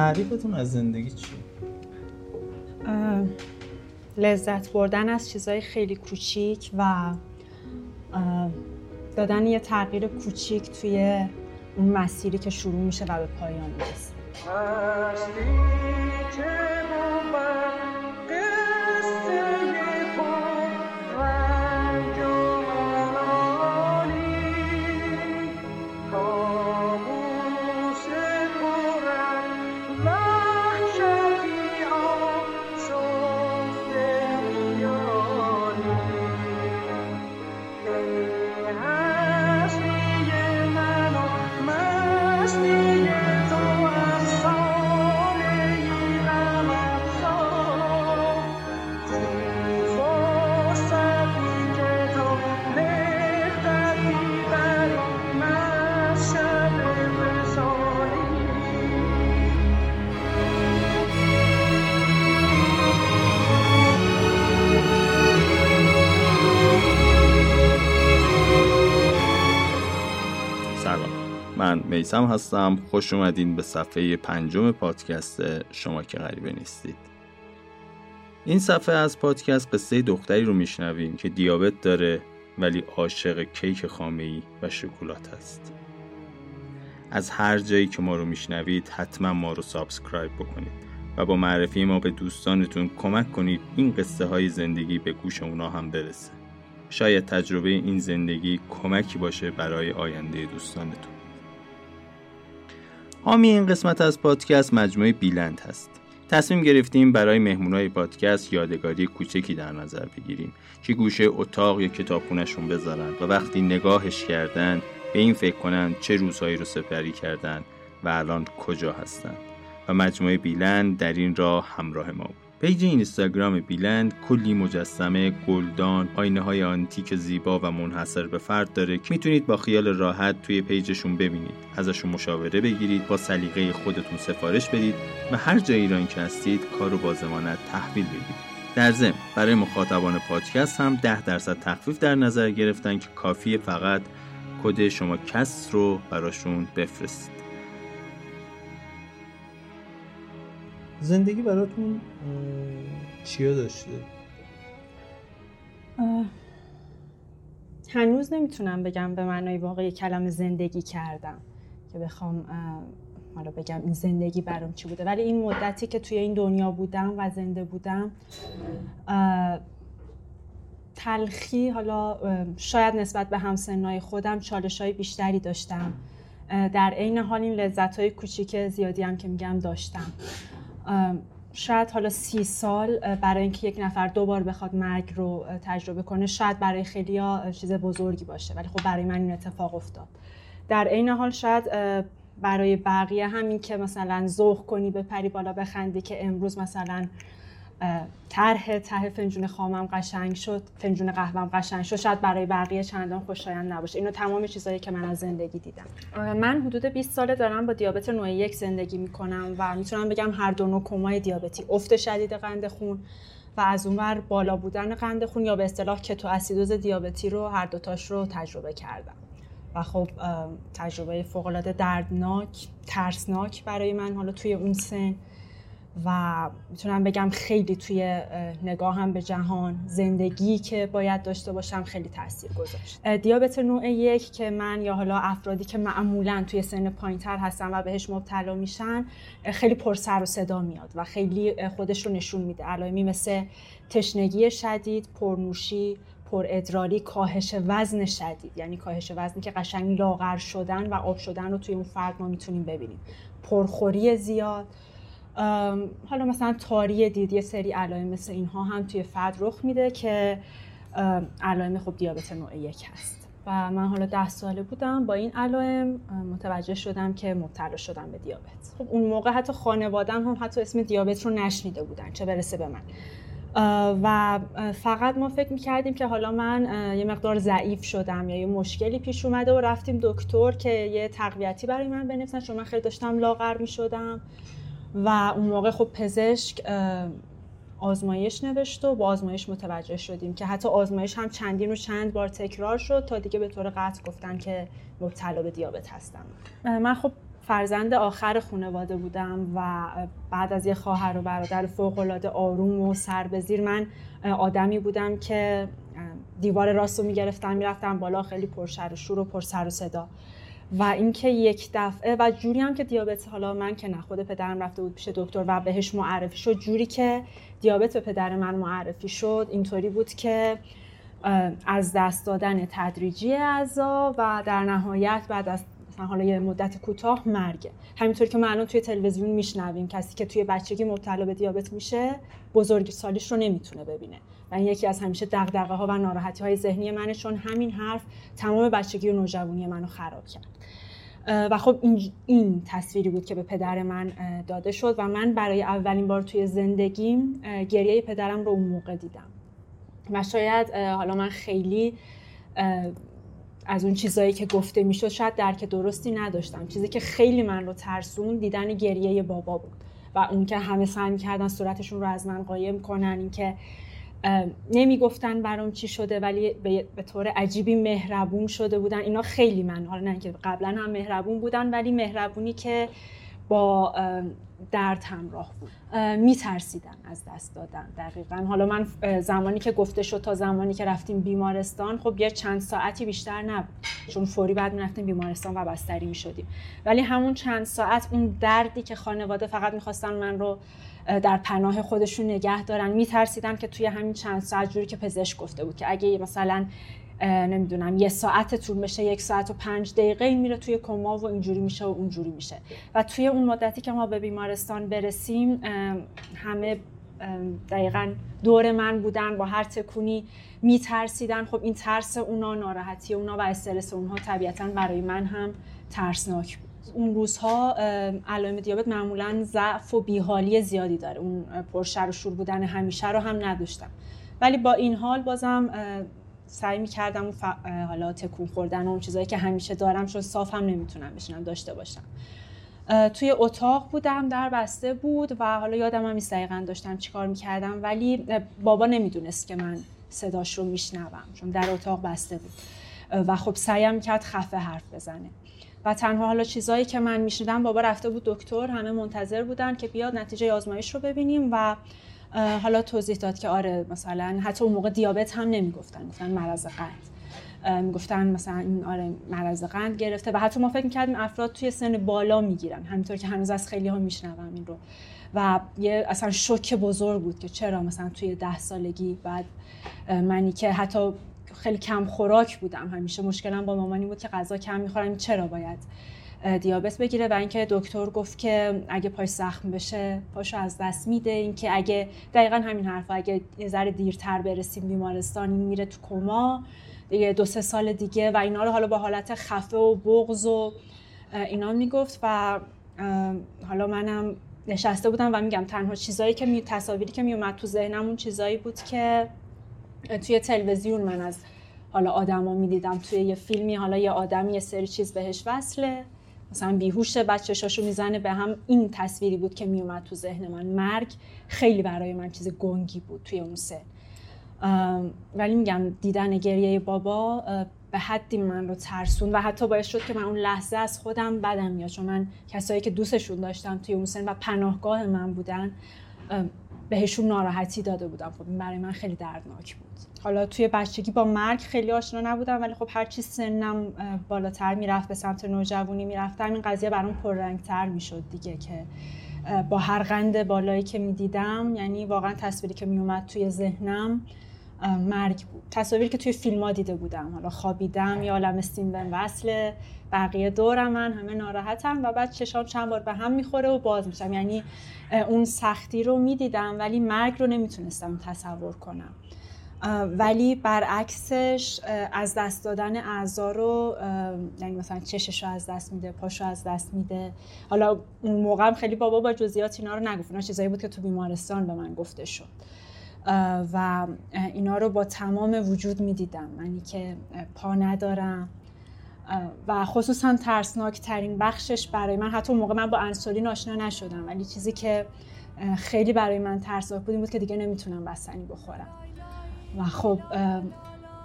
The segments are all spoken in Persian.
تعریفتون از زندگی چیه؟ لذت بردن از چیزهای خیلی کوچیک و دادن یه تغییر کوچیک توی اون مسیری که شروع میشه و به پایان می‌رسه میسم هستم. خوش اومدین به صفحه پنجم پادکست شما که غریبه نیستید. این صفحه از پادکست قصه دختری رو میشنویم که دیابت داره ولی عاشق کیک خامه و شکلات است از هر جایی که ما رو میشنوید حتما ما رو subscribe بکنید و با معرفی ما به دوستانتون کمک کنید این قصه های زندگی به گوش اونا هم برسه. شاید تجربه این زندگی کمکی باشه برای آینده دوستانتون. حامی این قسمت از پادکست مجموعه بیلند هست. تصمیم گرفتیم برای مهمونای پادکست یادگاری کوچکی در نظر بگیریم که گوشه اتاق یا کتابخونهشون بذارن و وقتی نگاهش کردن به این فکر کنن چه روزهایی رو سپری کردن و الان کجا هستن. و مجموعه بیلند در این راه همراه ما بود. page اینستاگرام بیلند کلی مجسمه، گلدان، آینه های آنتیک زیبا و منحصر به فرد داره که می‌تونید با خیال راحت توی page شون ببینید. ازشون مشاوره بگیرید با سلیقه خودتون سفارش بدید و هر جای ایران که هستید کار رو با زمانت تحویل بگیرید. در ضمن برای مخاطبان پادکست هم 10 درصد تخفیف در نظر گرفتن که کافی فقط کد شما کس رو براشون بفرستید. زندگی براتون چیا داشته؟ هنوز نمی‌تونم بگم به معنای واقعی کلمه زندگی کردم که بخوام حالا بگم این زندگی برام چی بوده. ولی این مدتی که توی این دنیا بودم و زنده بودم تلخی حالا شاید نسبت به همسنای خودم چالش های بیشتری داشتم. در عین حال این لذت های کوچیک زیادی هم که میگم داشتم. شاید حالا سی سال برای اینکه یک نفر دوبار بخواد مرگ رو تجربه کنه شاید برای خیلی ها چیز بزرگی باشه. ولی خب برای من این اتفاق افتاد. در عین حال شاید برای بقیه همین که مثلا ذوق کنی به پری بالا بخندی که امروز مثلا طرح ته فنجون خامم قشنگ شد فنجون قهوهم قشنگ شد. شاید برای بقیه چندان خوشایند نباشه. اینو تمام چیزایی که من از زندگی دیدم. من حدود 20 ساله دارم با دیابت نوع یک زندگی می‌کنم و می‌تونم بگم هر دو نوع کمای دیابتی. افت شدید قند خون و از اونور بالا بودن قند خون یا به اصطلاح کتو اسیدوز دیابتی رو هر دوتاش رو تجربه کردم. و خب تجربه فوق العاده دردناک ترسناک برای من. حالا توی اون سن و می‌تونم بگم خیلی توی نگاهم به جهان زندگی که باید داشته باشم خیلی تاثیر گذاشت. دیابت نوع یک که من یا حالا افرادی که معمولا توی سن پایینتر هستن و بهش مبتلا میشن خیلی پر سر و صدا میاد و خیلی خودش رو نشون میده. علائمی مثل تشنگی شدید پرنوشی پر ادراری کاهش وزن شدید. یعنی کاهش وزنی که قشنگ لاغر شدن و آب شدن رو توی اون فرد ما می‌تونیم ببینیم. پرخوری زیاد حالا مثلا تاری دید یه سری علائم مثل اینها هم توی فرد رخ میده که علائم خب دیابت نوع یک هست. و من حالا ده ساله بودم با این علائم متوجه شدم که مبتلا شدم به دیابت. خب اون موقع حتی خانوادم هم حتی اسم دیابت رو نشنیده بودن چه برسه به من. و فقط ما فکر می‌کردیم که حالا من یه مقدار ضعیف شدم یا یه مشکلی پیش اومده و رفتیم دکتر که یه تقویتی برای من بنویسن چون من خیلی داشتم لاغر می‌شدم. و اون موقع خب پزشک آزمایش نوشت و با آزمایش متوجه شدیم که حتی آزمایش هم چندین و چند بار تکرار شد تا دیگه به طور قطع گفتن که مبتلا به دیابت هستم. من خب فرزند آخر خانواده بودم و بعد از یه خواهر و برادر فوقالعاده آروم و سربزیر من آدمی بودم که دیوار راست رو می‌گرفتم می‌رفتم بالا خیلی پرشر و شور و پر سر و صدا. و اینکه یک دفعه و جوری هم که دیابت حالا من که نه خود پدرم رفته بود پیش دکتر و بهش معرفی شد جوری که دیابت به پدر من معرفی شد اینطوری بود که از دست دادن تدریجی اعضا و در نهایت بعد از مثلا حالا یه مدت کوتاه مرگه همینطور که ما الان توی تلویزیون میشنویم کسی که توی بچگی مبتلا به دیابت میشه بزرگ سالیش رو نمی‌تونه ببینه. و این یکی از همیشه دغدغه ها و ناراحتی های ذهنی منه چون همین حرف تمام بچگی و نوجوانی منو خراب کرد. و خب این, این تصویری بود که به پدر من داده شد و من برای اولین بار توی زندگیم گریه پدرم رو اون موقع دیدم. و شاید حالا من خیلی از اون چیزایی که گفته می‌شد شاید درک درستی نداشتم. چیزی که خیلی من رو ترسون دیدن گریه بابا بود. و اون که همه سعی کردن صورتشون رو از من قایم کنن اینکه نمی‌گفتن برام چی شده ولی به طور عجیبی مهربون شده بودن. اینا خیلی من حالا نه که قبلا هم مهربون بودن ولی مهربونی که با درد همراه بود. میترسیدن از دست دادن دقیقا. حالا من زمانی که گفته شد تا زمانی که رفتیم بیمارستان خب یه چند ساعتی بیشتر نبود. چون فوری بعد می‌رفتیم بیمارستان و بستری می‌شدیم. ولی همون چند ساعت اون دردی که خانواده فقط می‌خواستن من رو در پناه خودشون نگه دارن. میترسیدن که توی همین چند ساعت جوری که پزشک گفته بود که اگه مثلا نمی‌دونم یه ساعت طول بشه یک ساعت و پنج دقیقه این میره توی کما و اینجوری میشه و اونجوری میشه. و توی اون مدتی که ما به بیمارستان برسیم همه دقیقا دور من بودن با هر تکونی میترسیدن. خب این ترس اونا ناراحتی اونا و استرس اونها طبیعتا برای من هم ترسناک بود. اون روزها علائم دیابت معمولا ضعف و بیحالی زیادی داره. اون پرشر و شور بودن همیشه رو هم نداشتم. ولی با این حال بازم سعی می‌کردم و حالا تکون خوردن و اون چیزایی که همیشه دارم چون صاف هم نمی‌تونم بشینم داشته باشم. توی اتاق بودم در بسته بود و حالا یادم هم دقیقا داشتم چیکار می‌کردم ولی بابا نمی‌دونست که من صداش رو میشنوم چون در اتاق بسته بود. و خب سعیم کرد خفه حرف بزنه. و تنها حالا چیزایی که من میشنیدم بابا رفته بود دکتر همه منتظر بودن که بیاد نتیجه آزمایش رو ببینیم و حالا توضیح داد که آره مثلا حتی اون موقع دیابت هم نمی‌گفتن گفتن مرض قند. می‌گفتن مثلا این آره مرض قند گرفته و حتی ما فکر می‌کردیم افراد توی سن بالا می‌گیرن. همینطور که هنوز از خیلی ها میشنوم این رو. و یه اصلا شوک بزرگ بود که چرا مثلا توی ده سالگی بعد منی که حتی خیلی کم خوراک بودم. همیشه مشکلم با مامانی بود که غذا کم می‌خورم چرا باید دیابت بگیره؟ و اینکه دکتر گفت که اگه پاش زخم بشه پاشو از دست میده. اینکه اگه دقیقا همین حرف اگه یه ذره دیرتر برسیم بیمارستان این میره تو کما. دیگه دو سه سال دیگه و اینا رو حالا با حالت خفه و بغض و اینا می‌گفت و حالا منم نشسته بودم و میگم تنها چیزایی که می تصاویری که میومد تو ذهنم اون چیزایی بود که توی تلویزیون من از حالا آدما می‌دیدم. توی یه فیلمی حالا یه آدمی یه سری چیز بهش وصله. مثلا بیهوش بچه می‌زنه. به هم این تصویری بود که میومد تو ذهن من. مرگ خیلی برای من چیز گنگی بود توی اون سن. ولی میگم دیدن گریه بابا به حدی من رو ترسون و حتی باعث شد که من اون لحظه از خودم بدم میاد. چون من کسایی که دوستشون داشتم توی اون سن و پناهگاه من بودن بهشون ناراحتی داده بودم. خب برای من خیلی دردناک بود. حالا توی بچگی با مرگ خیلی آشنا نبودم ولی خب هرچی سنم بالاتر می‌رفت به سمت نوجوانی می‌رفتم این قضیه برام پررنگتر می‌شد دیگه که با هر قند بالایی که می‌دیدم یعنی واقعا تصویری که میومد توی ذهنم مرگ بود. تصاویری که توی فیلم ها دیده بودم. حالا خوابیدم یا عالم استیون وصل بقیه دورم من همه ناراحتم و بعد چشام چند بار به هم می‌خوره و باز میشم. یعنی اون سختی رو می‌دیدم ولی مرگ رو نمی‌تونستم تصور کنم. ولی برعکسش از دست دادن اعضا رو یعنی مثلا چشش رو از دست میده پاشو از دست میده. حالا اون موقع خیلی بابا با جزئیات اینا رو نگفت. اینا چیزایی بود که تو بیمارستان به من گفته شد. و اینا رو با تمام وجود می‌دیدم. منی که پا ندارم. و خصوصا ترسناک ترین بخشش برای من حتی موقع من با انسولین آشنا نشدم ولی چیزی که خیلی برای من ترسناک بود این بود که دیگه نمی‌تونم بستنی بخورم. و خب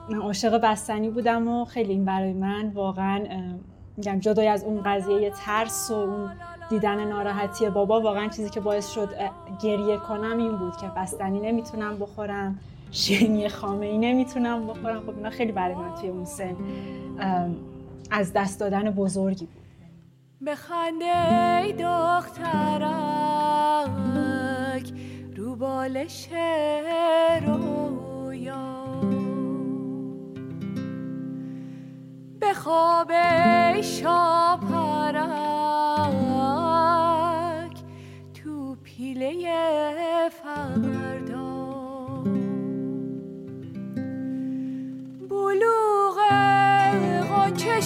من عاشق بستنی بودم و خیلی این برای من واقعا میگم جدای از اون قضیه ترس و اون دیدن ناراحتی بابا واقعا چیزی که باعث شد گریه کنم این بود که بستنی نمی‌تونم بخورم شیرینی خامه ای نمی‌تونم بخورم. خب اینا خیلی برای من توی اون سن از دست دادن بزرگی بود. بخنده دخترک رو بالش رویا. به خواب شاپرک تو پیله فردا. بلوغ غنچه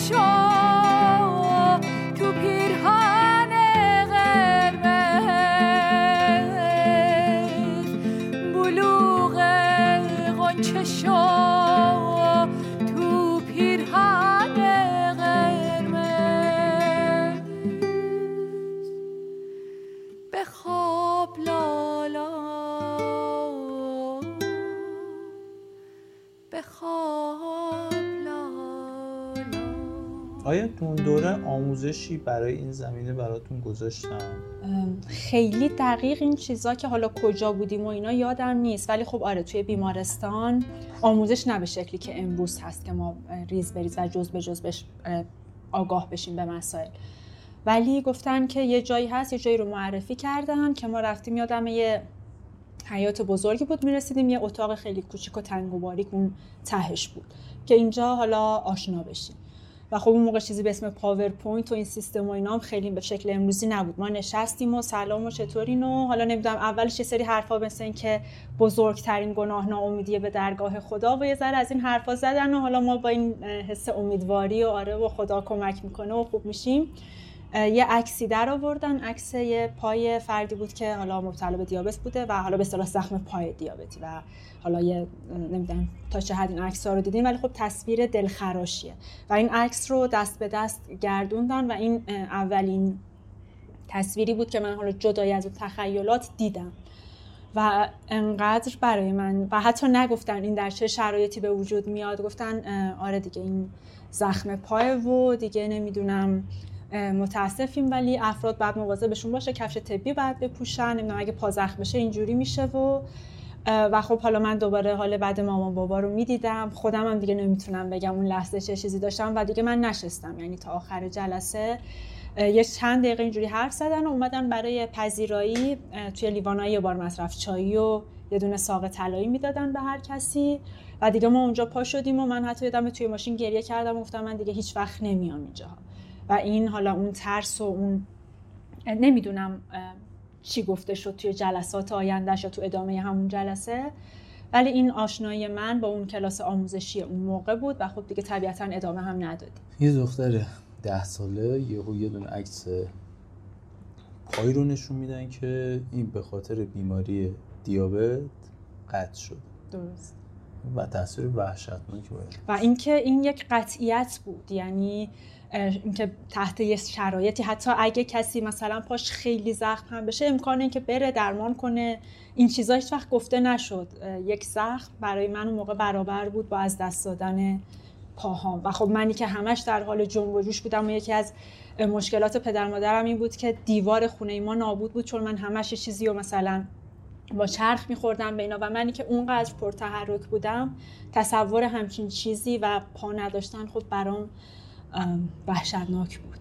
اون دوره آموزشی برای این زمینه براتون گذاشتن؟ خیلی دقیق این چیزا که حالا کجا بودیم و اینا یادم نیست. ولی خب آره توی بیمارستان آموزش نه به شکلی که امروز هست که ما ریز بریز و جز به جز بش آگاه بشیم به مسائل. ولی گفتن که یه جایی هست یه جایی رو معرفی کردن که ما رفتیم یادم یه حیات بزرگی بود می‌رسیدیم یه اتاق خیلی کوچیک و تنگ و باریک اون تهش بود. که اینجا حالا آشنا بشیم و خب اون موقع چیزی به اسم پاورپوینت و این سیستم و اینا هم خیلی به شکل امروزی نبود. ما نشستیم و سلام و چطورین و حالا نمی‌دونم اولش یه سری حرفا مثل این که بزرگترین گناه ناامیدی به درگاه خدا و یه ذره از این حرفا زدن و حالا ما با این حس امیدواری و آره و خدا کمک می‌کنه و خوب میشیم. یه عکسی در آوردن. عکس یه پای فردی بود که حالا مبتلا به دیابت بوده و حالا به اصطلاح زخم پای دیابتی و حالا یه نمی‌دونم تا چه حد این عکس ها رو دیدین ولی خب تصویر دلخراشیه. و این عکس رو دست به دست گردوندن و این اولین تصویری بود که من حالا جدای از تخیلات دیدم. و انقدر برای من و حتی نگفتن این در چه شرایطی به وجود میاد گفتن آره دیگه این زخم پای و دیگه نمی‌دونم متاسفیم ولی افراد بعد مواظبشون باشه کفش طبی بعد بپوشن. نمی‌دونم اگه پا زخم بشه اینجوری میشه و و خب حالا من دوباره حال بعد مامان بابا رو می‌دیدم. خودم هم دیگه نمی‌تونم بگم اون لحظه چه چیزی داشتم و دیگه من نشستم یعنی تا آخر جلسه. یه چند دقیقه اینجوری حرف زدن و اومدن برای پذیرایی توی لیوانای یه بار مصرف چایی و یه دونه ساق طلایی می‌دادن به هر کسی. و دیگه ما اونجا پا شدیم و من حتی یادم توی ماشین گریه کردم و گفتم من دیگه هیچ وقت نمیام اینجا و این حالا اون ترس و اون نمی‌دونم چی گفته شد توی جلسات آیندهش یا تو ادامه همون جلسه. ولی این آشنایی من با اون کلاس آموزشی اون موقع بود و خب دیگه طبیعتا ادامه هم ندادیم. یه دختر ده ساله یهو یه دونه عکس پای رو نشون میدن که این به خاطر بیماری دیابت قطع شد. درست. و تصویر وحشتناکی باید و اینکه این یک قطعیت بود یعنی اینکه تحت یه شرایطی. حتی اگه کسی مثلا پاش خیلی زخم هم بشه امکانه اینکه بره درمان کنه. این چیزا هیچ وقت گفته نشد. یک زخم برای من اون موقع برابر بود با از دست دادن پاهام. و خب منی که همش در حال جنب و جوش بودم و یکی از مشکلات پدر مادرم این بود که دیوار خونه ما نابود بود چون من همش چیزی رو مثلا با چرخ میخوردم به اینا. و منی که اونقدر پرتحرک بودم تصور همچین چیزی و پا نداشتن خب برام وحشتناک بود.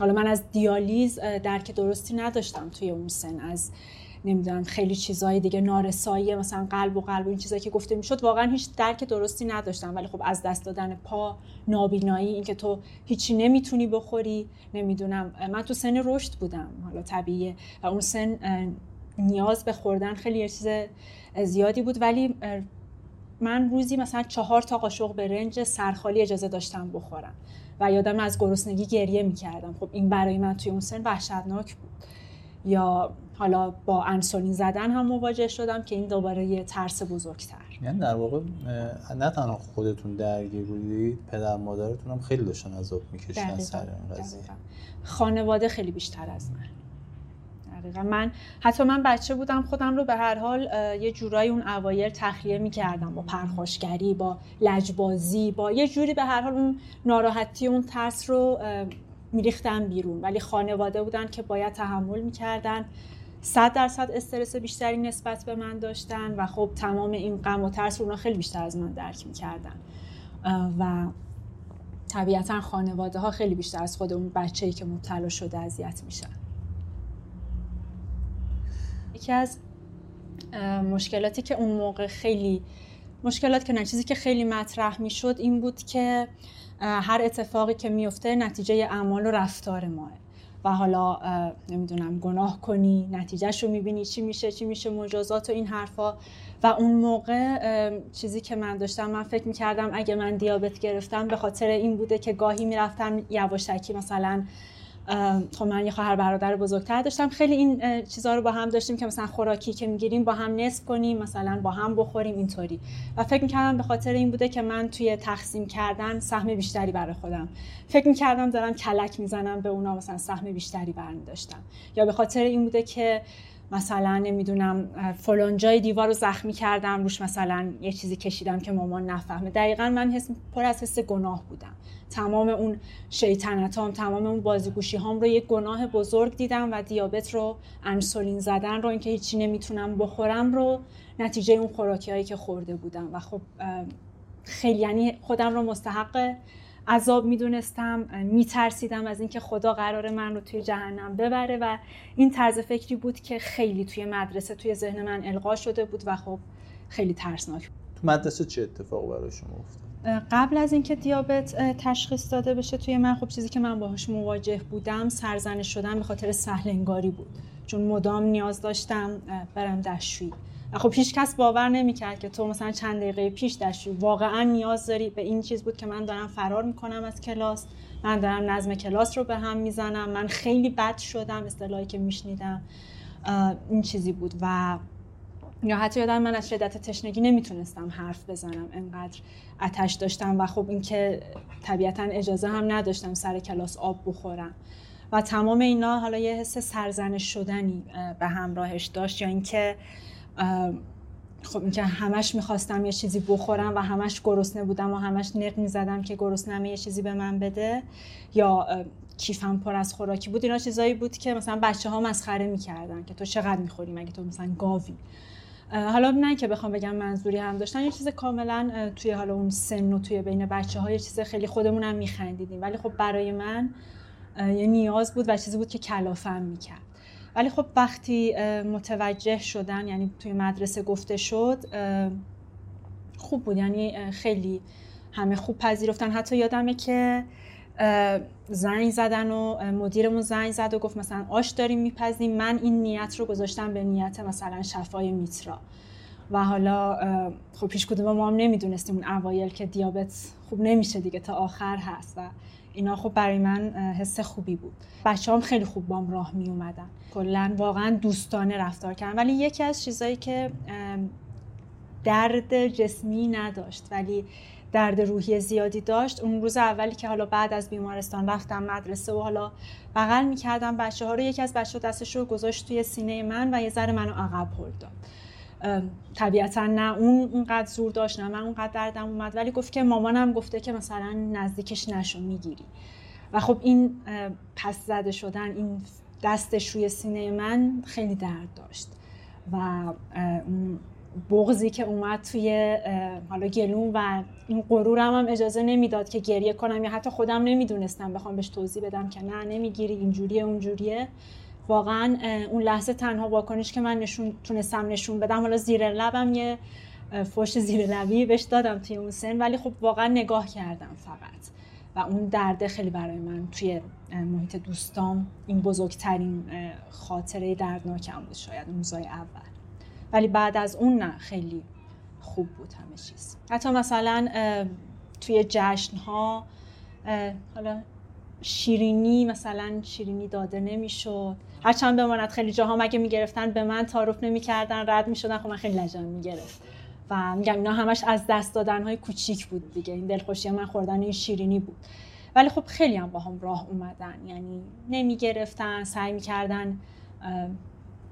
حالا من از دیالیز درک درستی نداشتم توی اون سن از نمی‌دونم خیلی چیزهای دیگه نارسایی مثلا قلب و قلب و این چیزایی که گفته می‌شد واقعا هیچ درک درستی نداشتم. ولی خب از دست دادن پا نابینایی اینکه تو هیچی نمی‌تونی بخوری نمی‌دونم. من تو سن رشد بودم حالا طبیعیه. و اون سن نیاز به خوردن خیلی یه چیز زیادی بود. ولی من روزی مثلا چهار تا قاشق برنج سرخالی اجازه داشتم بخورم. و یادم از گرسنگی گریه می‌کردم. خب این برای من توی اون سن وحشتناک بود. یا حالا با انسولین زدن هم مواجه شدم که این دوباره یه ترس بزرگتر. یعنی در واقع نه تنها خودتون درگیر بودید پدر مادرتون هم خیلی داشتن عذاب میکشیدن سر این قضیه. خانواده خیلی بیشتر از من. دقیقا. من حتی من بچه بودم خودم رو به هر حال یه جورایی اون اوایل تخلیه می‌کردم با پرخاشگری با لجبازی با یه جوری به هر حال اون ناراحتی اون ترس رو میریختن بیرون. ولی خانواده بودن که باید تحمل می‌کردن. صد درصد استرس بیشتری نسبت به من داشتن و خب تمام این غم و ترس رو اونا خیلی بیشتر از من درک می‌کردن. و طبیعتا خانواده ها خیلی بیشتر از خود اون بچه ای که مبتلا شده اذیت میشن. یکی از مشکلاتی که اون موقع خیلی مشکلات که نه چیزی که خیلی مطرح می‌شد این بود که هر اتفاقی که میفته نتیجه اعمال و رفتار ماه. و حالا نمی‌دونم گناه کنی نتیجهش رو می‌بینی چی میشه چی میشه مجازات و این حرفا. و اون موقع چیزی که من داشتم من فکر می‌کردم اگه من دیابت گرفتم به خاطر این بوده که گاهی می‌رفتم یواشکی مثلا خب من یه خواهر برادر بزرگتر داشتم. خیلی این اه، چیزا رو با هم داشتیم که مثلا خوراکی که می‌گیریم با هم نصف کنیم مثلا با هم بخوریم اینطوری. و فکر می‌کردم به خاطر این بوده که من توی تقسیم کردن سهم بیشتری برای خودم. فکر می‌کردم دارم کلک می‌زنم به اونا مثلا سهم بیشتری برمی داشتم یا به خاطر این بوده که مثلا نمی‌دونم فلان جای دیوار رو زخمی کردم روش مثلا یه چیزی کشیدم که مامان نفهمه. دقیقا من حس پر از حس گناه بودم. تمام اون شیطنتام تمام اون بازیگوشی هام رو یک گناه بزرگ دیدم و دیابت رو انسولین زدن رو اینکه هیچی نمی‌تونم بخورم رو نتیجه اون خوراکی هایی که خورده بودم. و خب خیلی یعنی خودم رو مستحق عذاب می‌دونستم میترسیدم از اینکه خدا قرار من رو توی جهنم ببره و این طرز فکری بود که خیلی توی مدرسه توی ذهن من القا شده بود و خب خیلی ترسناک. تو مدرسه چه اتفاق برای شما افتاد؟ قبل از اینکه دیابت تشخیص داده بشه توی من خب چیزی که من باهاش مواجه بودم سرزنش شدن به خاطر سهل انگاری بود. چون مدام نیاز داشتم برم دستشویی. خب هیچ کس باور نمی‌کرد که تو مثلا چند دقیقه پیش دستشویی واقعا نیاز داری به این چیز بود که من دارم فرار می‌کنم از کلاس من دارم نظم کلاس رو به هم می‌زنم من خیلی بد شدم اصطلاحی که میشنیدم این چیزی بود و یا حتی یادم من از شدت تشنگی نمی‌تونستم حرف بزنم انقدر آتش داشتم و خب اینکه طبیعتا اجازه هم نداشتم سر کلاس آب بخورم. و تمام اینا حالا یه حس سرزنش شدنی به همراهش داشت یا اینکه خب اینکه همش می‌خواستم یه چیزی بخورم و همش گرسنه بودم و همش نق می‌زدم که گرسنمه یه چیزی به من بده یا کیفم پر از خوراکی بود اینا چیزایی بود که مثلا بچه ها مسخره می‌کردن که تو چقدر می‌خوری مگه تو مثلا گاوی؟ حالا نه که بخوام بگم منظوری هم داشتن یه چیز کاملا توی حالا اون سن و توی بین بچه ها یه چیز خیلی خودمون هم میخندیدیم ولی خب برای من یه نیاز بود و چیزی بود که کلافم می‌کرد. ولی خب وقتی متوجه شدن یعنی توی مدرسه گفته شد خوب بود. یعنی خیلی همه خوب پذیرفتن. حتی یادمه که زنگ زدن و مدیرمون زنگ زد و گفت مثلا آش داریم میپزیم من این نیت رو گذاشتم به نیت مثلا شفای میترا. و حالا خب پیش کدوم ما هم نمی‌دونستیم اون اوایل که دیابت خوب نمیشه دیگه تا آخر هست و اینا خب برای من حس خوبی بود. بچه هم خیلی خوب بام راه می اومدن کلا واقعا دوستانه رفتار کردن. ولی یکی از چیزایی که درد جسمی نداشت ولی درد روحی زیادی داشت اون روز اولی که حالا بعد از بیمارستان رفتم مدرسه و حالا بغل می‌کردم بچه ها رو یکی از بچه ها دستش رو گذاشت توی سینه من و یه ذره منو عقب هل داد. طبیعتا نه اون اونقدر زور داشت نه من اونقدر دردم اومد. ولی گفت که مامانم گفته که مثلا نزدیکش نشو می‌گیری. و خب این پس زده شدن این دستش روی سینه من خیلی درد داشت. و اون بغزی که اومد توی حالا گلوم و این غرورم هم اجازه نمی‌داد که گریه کنم. یا حتی خودم نمی‌دونستم بخوام بهش توضیح بدم که نه نمی‌گیری اینجوریه اونجوریه. واقعا اون لحظه تنها واکنش که من نشون تونستم نشون بدم. حالا زیر لبم یه فوش زیر لبی بهش دادم توی اون سن. ولی خب واقعا نگاه کردم فقط. و اون درده خیلی برای من توی محیط دوستام این بزرگترین خاطره دردناکم بود شاید اون روزای اول. ولی بعد از اون نه خیلی خوب بود همه چیز. حتی مثلا توی جشن ها حالا شیرینی مثلا شیرینی داده نمی‌شد. هرچند بماند خیلی جاها مگه می‌گرفتن به من تعارف نمی‌کردن رد می‌شدن. خب من خیلی لجن می‌گرفت. و میگم اینا همش از دست دادن های کوچیک بود دیگه. این دلخوشی من خوردن این شیرینی بود. ولی خب خیلی هم با هم راه اومدن. یعنی نمی‌گرفتن سعی می‌کردن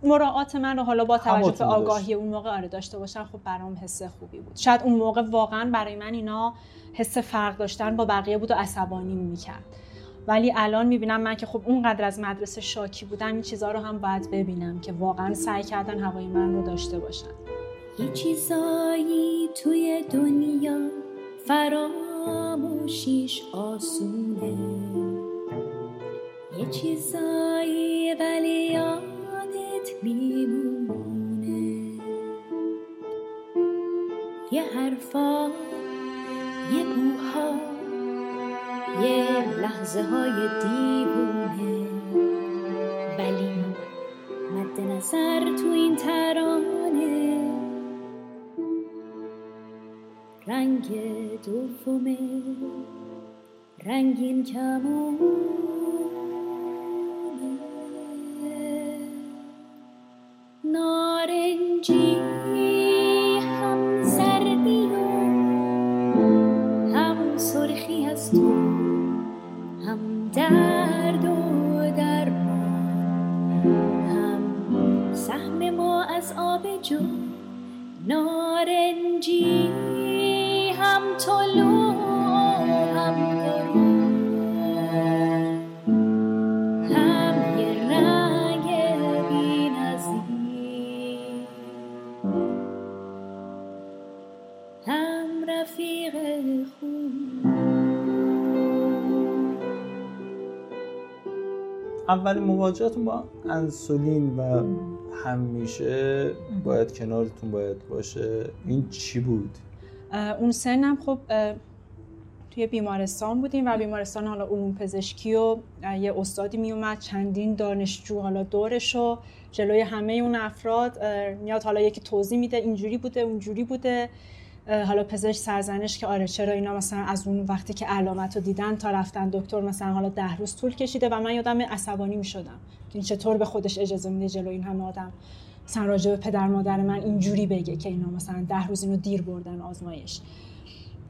مراعات من رو حالا با توجه به. آگاهی اون موقع آره داشته باشن خب برام حس خوبی بود. شاید اون موقع واقعا برای من اینا حس فرق داشتن با بقیه بود و عصبانی می‌کرد. ولی الان می‌بینم من که خب اونقدر از مدرسه شاکی بودم این چیزها رو هم باید ببینم که واقعا سعی کردن هوای من رو داشته باشن. یه چیزایی توی دنیا فراموشیش آسونه یه چیزایی ولی یادت میمونه. یه حرفا یه بوها یه لحظه های دیوونه. ولی مد نظر تو این ترانه. رنگ دومه. رنگین کمونه. نارنجی هم زردی و هم سرخی از تو درد و درمان. هم سهم ما از آب جو نارنجی هم طلوع هم اولین مواجهتون با انسولین و همیشه باید کنارتون باید باشه این چی بود؟ اون سنم خب توی بیمارستان بودیم و بیمارستان حالا علوم پزشکی و یه استادی میومد چندین دانشجو حالا دورش و جلوی همه اون افراد میاد حالا یکی توضیح میده اینجوری بوده اونجوری بوده حالا پزشک سرزنش که آره چرا اینا مثلا از اون وقتی که علامت رو دیدن تا رفتن دکتر مثلا حالا ده روز طول کشیده و من یادم عصبانی می‌شدم که این چطور به خودش اجازه میده جلو این همه آدم مثلا راجع به پدر مادر من اینجوری بگه که اینا مثلا ده روز اینو دیر بردن آزمایش.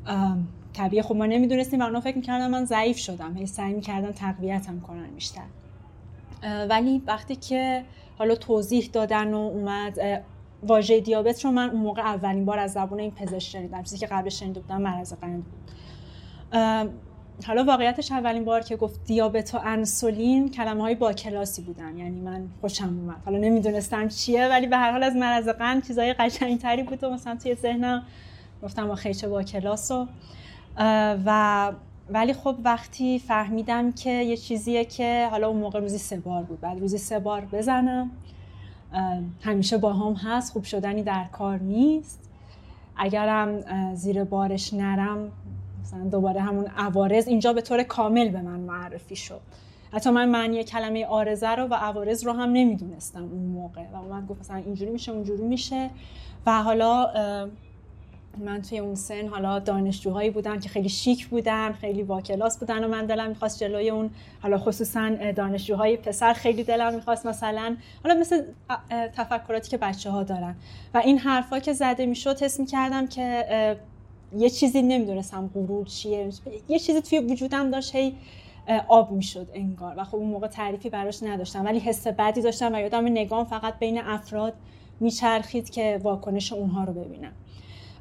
ام، طبیعی خب ما نمی‌دونستیم و اونا فکر می‌کردن من ضعیف شدم. هی سعی می‌کردن تقویتم کنن بیشتر. ولی وقتی که حالا توضیح دادن و اومد واژه دیابت رو من اون موقع اولین بار از زبون این پزشک شنیدم چیزی که قبل شنیده بودم مرض قند بود. حالا واقعیتش اولین بار که گفت دیابت و انسولین کلمه های با کلاسی بودن یعنی من خوشم اومد. حالا نمی‌دونستم چیه ولی به هر حال از مرض قند چیزای قشنگتری بود و مثلا توی ذهنم گفتم آخه چه با کلاس و و ولی خب وقتی فهمیدم که یه چیزیه که حالا اون موقع روزی سه بار بود. بعد روزی سه بار بزنم. همیشه با هم هست خوب شدنی در کار نیست. اگرم زیر بارش نرم مثلا دوباره همون عوارض اینجا به طور کامل به من معرفی شد. حتی من معنی کلمه آرزه رو و عوارض رو هم نمی‌دونستم اون موقع. و اومد گفت مثلا اینجوری میشه اونجوری میشه. و حالا من توی اون سن حالا دانشجوهایی بودن که خیلی شیک بودن خیلی با کلاس بودن و من دلم می‌خواست جلوی اون حالا خصوصا دانشجوهای پسر خیلی دلم می‌خواست مثلا حالا مثل تفکراتی که بچه ها دارن. و این حرفا که زده می‌شد حس می‌کردم که یه چیزی نمی‌دونستم غرور چیه. یه چیزی توی وجودم داشت هی آب می‌شد انگار. و خب اون موقع تعریفی براش نداشتم. ولی حس بدی داشتم و یادم نگام فقط بین افراد میچرخید که واکنش اونها رو ببینم.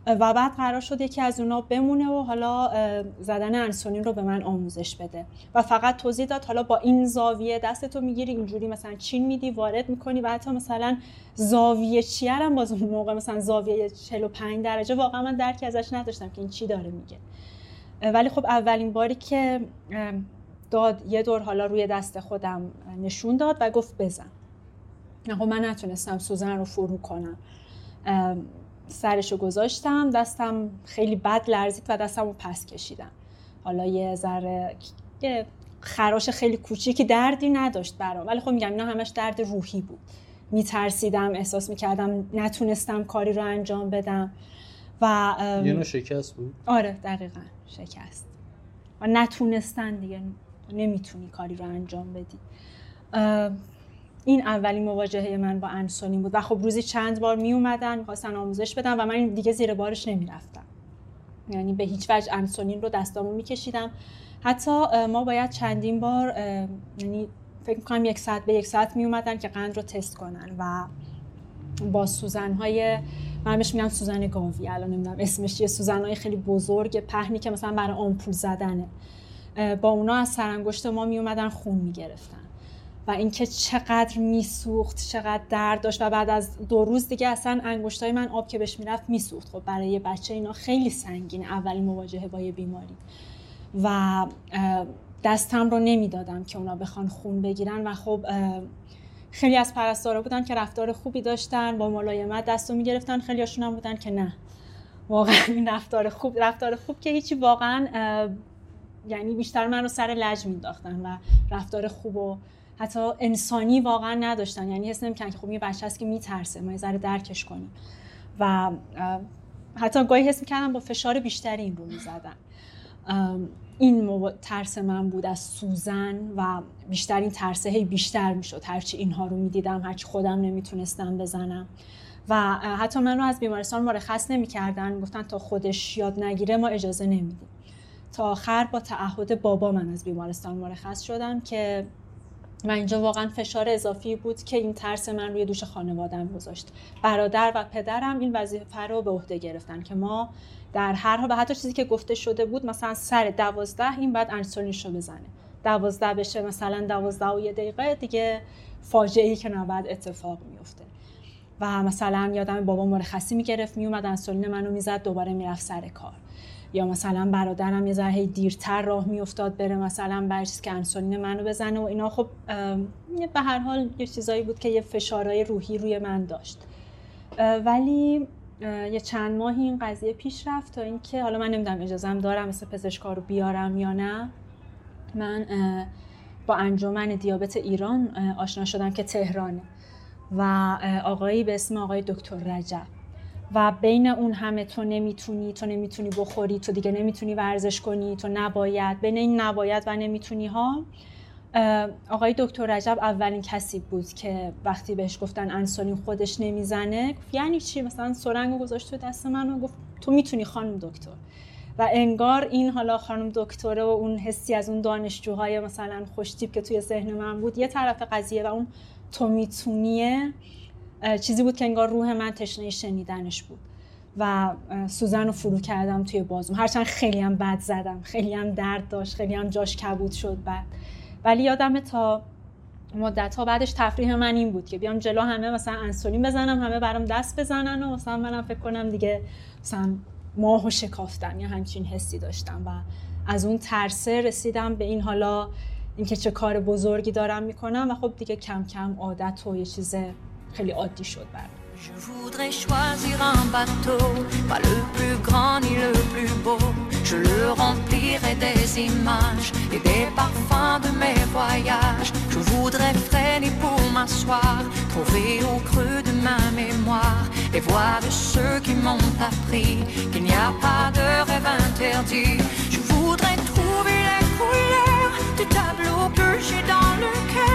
و بعد قرار شد یکی از اونا بمونه و حالا زدن انسولین رو به من آموزش بده. و فقط توضیح داد حالا با این زاویه دستتو می‌گیری اینجوری مثلا چین میدی وارد می‌کنی و حتی مثلا زاویه چیه هم باز اون موقع مثلا زاویه 45 درجه واقعا من درکی ازش نداشتم که این چی داره میگه. ولی خب اولین باری که داد یه دور حالا روی دست خودم نشون داد و گفت بزن. خب من نتونستم سوزن رو فرو کنم. سرشو گذاشتم دستم خیلی بد لرزید و دستم رو پس کشیدم. حالا یه ذره یه خراش خیلی کوچیکی دردی نداشت برام ولی خب میگم اینا همش درد روحی بود. میترسیدم احساس می‌کردم نتونستم کاری رو انجام بدم و یه نوع شکست بود؟ آره دقیقا شکست. و نتونستن دیگه نمی‌تونی کاری رو انجام بدی. این اولین مواجهه من با انسولین بود و خب روزی چند بار می اومدن می‌خواستن آموزش بدن و من دیگه زیر بارش نمی‌رفتم. یعنی به هیچ وجه انسولین رو دستامو میکشیدم. حتی ما باید چندین بار یعنی فکر می‌کنم یک ساعت به یک ساعت می اومدن که قند رو تست کنن و با سوزنهای من بهش میگم سوزن گاوی الان نمی‌دونم اسمش چیه سوزنهای خیلی بزرگ پهنی که مثلا برای آمپول زدنه. با اونا از سرانگشت ما می اومدن خون می گرفتن و اینکه چقدر میسوخت چقدر درد داشت و بعد از دو روز دیگه اصلا انگشتای من آب که بهش می‌رفت میسوخت. خب برای یه بچه اینا خیلی سنگین اولین مواجهه با یه بیماری. و دستم رو نمی‌دادم که اونا بخوان خون بگیرن و خب خیلی از پرستارا بودن که رفتار خوبی داشتن با ملایمت دستو می‌گرفتن خیلی هاشون هم بودن که نه. واقعا این رفتار خوب رفتار خوب که هیچی واقعا یعنی بیشتر من رو سر لج مینداختن و رفتار خوب و حتی انسانی واقعا نداشتن. یعنی حس نمی‌کنن که خب یه بچه هست که میترسه ما یه ذره درکش کنیم. و حتی گاهی حس می‌کردم با فشار بیشتری این رو می‌زدن. این مو- ترس من بود از سوزن و بیشتر این ترسه هی بیشتر می‌شد. هرچی اینها رو می‌دیدم هرچی خودم نمی‌تونستم بزنم. و حتی من رو از بیمارستان مرخص نمی‌کردن. گفتن تا خودش یاد نگیره ما اجازه نمیدیم. تا آخر با تعهد بابا من از بیمارستان مرخص شدم که و اینجا واقعا فشار اضافی بود که این ترس من روی دوش خانوادم گذاشت. برادر و پدرم این وظیفه رو به عهده گرفتن که ما در هر حال و حتی چیزی که گفته شده بود مثلا سر دوازده این بعد انسولینش رو بزنه. دوازده بشه مثلا دوازده و یه دقیقه دیگه فاجعه ای که نباید اتفاق میفته و مثلا یادم بابا مرخصی می‌گرفت میومد انسولین منو می‌زد دوباره می‌رفت سر کار. یا مثلا برادرم یه ذره دیرتر راه میافتاد بره مثلا بر چیز که انسولین منو بزنه و اینا خب به هر حال یه چیزایی بود که یه فشارهای روحی روی من داشت. ولی یه چند ماهی این قضیه پیش رفت تا اینکه حالا من نمی‌دونم اجازم دارم مثل پزشکا رو بیارم یا نه من با انجمن دیابت ایران آشنا شدم که تهرانه و آقایی به اسم آقای دکتر رجب. و بین اون همه تو نمی‌تونی تو نمی‌تونی بخوری تو دیگه نمی‌تونی ورزش کنی تو نباید. بین این نباید و نمی‌تونی ها آقای دکتر رجب اولین کسی بود که وقتی بهش گفتن انسولین خودش نمی‌زنه گفت یعنی چی؟ مثلا سرنگو گذاشت تو دست من و گفت تو می‌تونی خانم دکتر. و انگار این حالا خانم دکتره و اون حسی از اون دانشجوهای مثلا خوشتیپ که توی ذهن من بود یه طرف قضیه و اون تو میتونیه. چیزی بود که انگار روح من تشنه شنیدنش بود. و سوزن رو فرو کردم توی بازوم. هرچند خیلی هم بد زدم. خیلی هم درد داشت. خیلی هم جاش کبود شد بعد. ولی یادمه تا مدت ها بعدش تفریح من این بود که بیام جلو همه مثلا انسولین بزنم همه برام دست بزنن و مثلا منم فکر کنم دیگه مثلا ماهو شکافتم یا همچین حسی داشتم. و از اون ترسه رسیدم به این حالا اینکه چه کار بزرگی دارم می‌کنم. و خب دیگه کم کم عادت و یه چیز خیلی عادی شد برام Je voudrais choisir un bateau, pas le plus grand ni le plus beau. Je le remplirai des images et des parfums de mes voyages. Je voudrais freiner pour m'asseoir, trouver au creux de ma mémoire les voix de ceux qui m'ont appris qu'il n'y a pas de rêve interdit. Je voudrais trouver les couleurs du tableau que j'ai dans le cœur,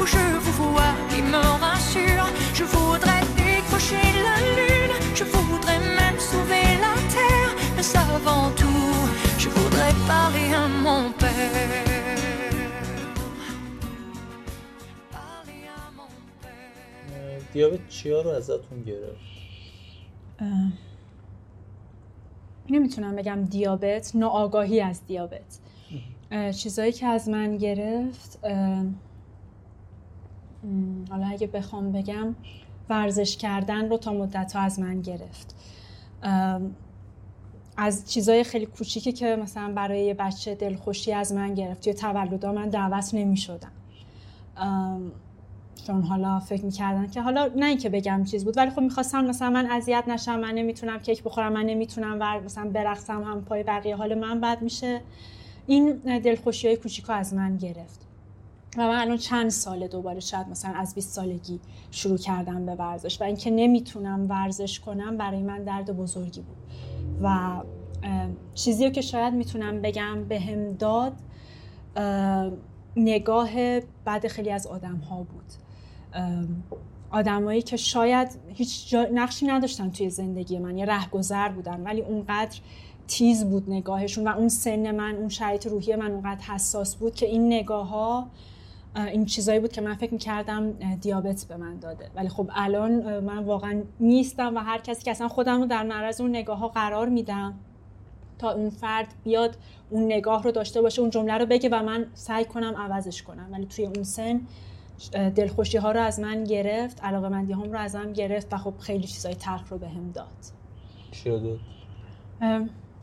Où je vous vois qui me rassure. Je voudrais décrocher la lune, je voudrais même sauver la terre, mais avant tout, je voudrais parler à mon père. دیابت چیا رو ازتون گرفت نمی‌تونم بگم دیابت ناآگاهی از دیابت چیزایی که از من گرفت حالا اگه بخوام بگم ورزش کردن رو تا مدت ها از من گرفت. از چیزای خیلی کوچیکی که مثلا برای یه بچه دلخوشی از من گرفت توی تولدا من دعوت نمی شدم چون حالا فکر می‌کردن که حالا نه اینکه بگم چیز بود ولی خب می‌خواستم مثلا من اذیت نشم من نمی‌تونم کیک بخورم من نمی‌تونم ور مثلا برقصم هم پای بقیه حال من بد میشه. این دلخوشی های کوچیکو از من گرفت. و من الان چند ساله دوباره شاید مثلا از 20 سالگی شروع کردم به ورزش و اینکه نمی‌تونم ورزش کنم برای من درد بزرگی بود. و چیزی رو که شاید می‌تونم بگم به هم داد اه، نگاه بعد خیلی از آدم ها بود آدمایی که شاید هیچ نقشی نداشتن توی زندگی من یه رهگذر بودن ولی اونقدر تیز بود نگاهشون و اون سن من اون شرایط روحی من اونقدر حساس بود که این نگاه ها این چیزایی بود که من فکر می‌کردم دیابت به من داده. ولی خب الان من واقعا نیستم و هر کسی که اصلا خودم رو در معرض اون نگاه ها قرار میدم تا اون فرد بیاد اون نگاه رو داشته باشه اون جمله رو بگه و من سعی کنم عوضش کنم. ولی توی اون سن دلخوشی ها رو از من گرفت علاقه مندی هم رو از من گرفت و خب خیلی چیزای تلخ رو بهم داد. چی داد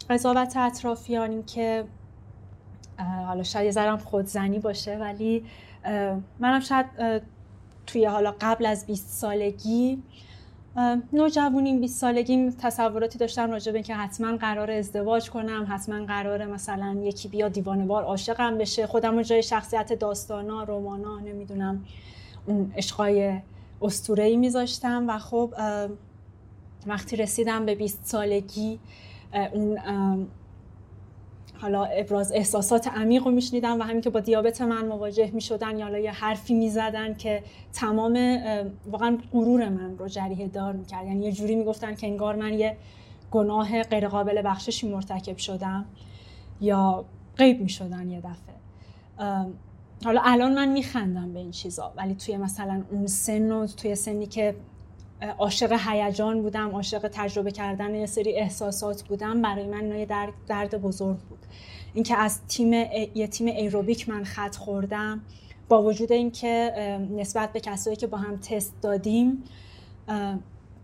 قضاوت اطرافیان این که حالا شاید یه ذرم خودزنی باشه ولی منم شاید توی حالا قبل از 20 سالگی نوجوانیم 20 سالگی تصوراتی داشتم راجع به اینکه حتما قرار ازدواج کنم حتما قرار مثلا یکی بیا دیوانه‌وار عاشقم بشه. خودم رو جای شخصیت داستانا رمانا نمی‌دونم اون عشقای اسطوره‌ای میذاشتم و خب وقتی رسیدم به 20 سالگی اون حالا ابراز احساسات عمیق رو میشنیدم و همین که با دیابت من مواجه می‌شدن یا یه حرفی می‌زدن که تمام واقعا غرور من رو جریه دار می‌کرد. یعنی یه جوری می‌گفتن که انگار من یه گناه غیرقابل بخششی مرتکب شدم یا غیب می‌شدن یه دفعه. حالا الان من میخندم به این چیزا ولی توی مثلا اون سن و توی سنی که عاشق هیجان بودم عاشق تجربه کردن یه سری احساسات بودم برای من یه درد, درد بزرگ بود. اینکه از تیم یه تیم ایروبیک من خط خوردم با وجود اینکه نسبت به کسایی که با هم تست دادیم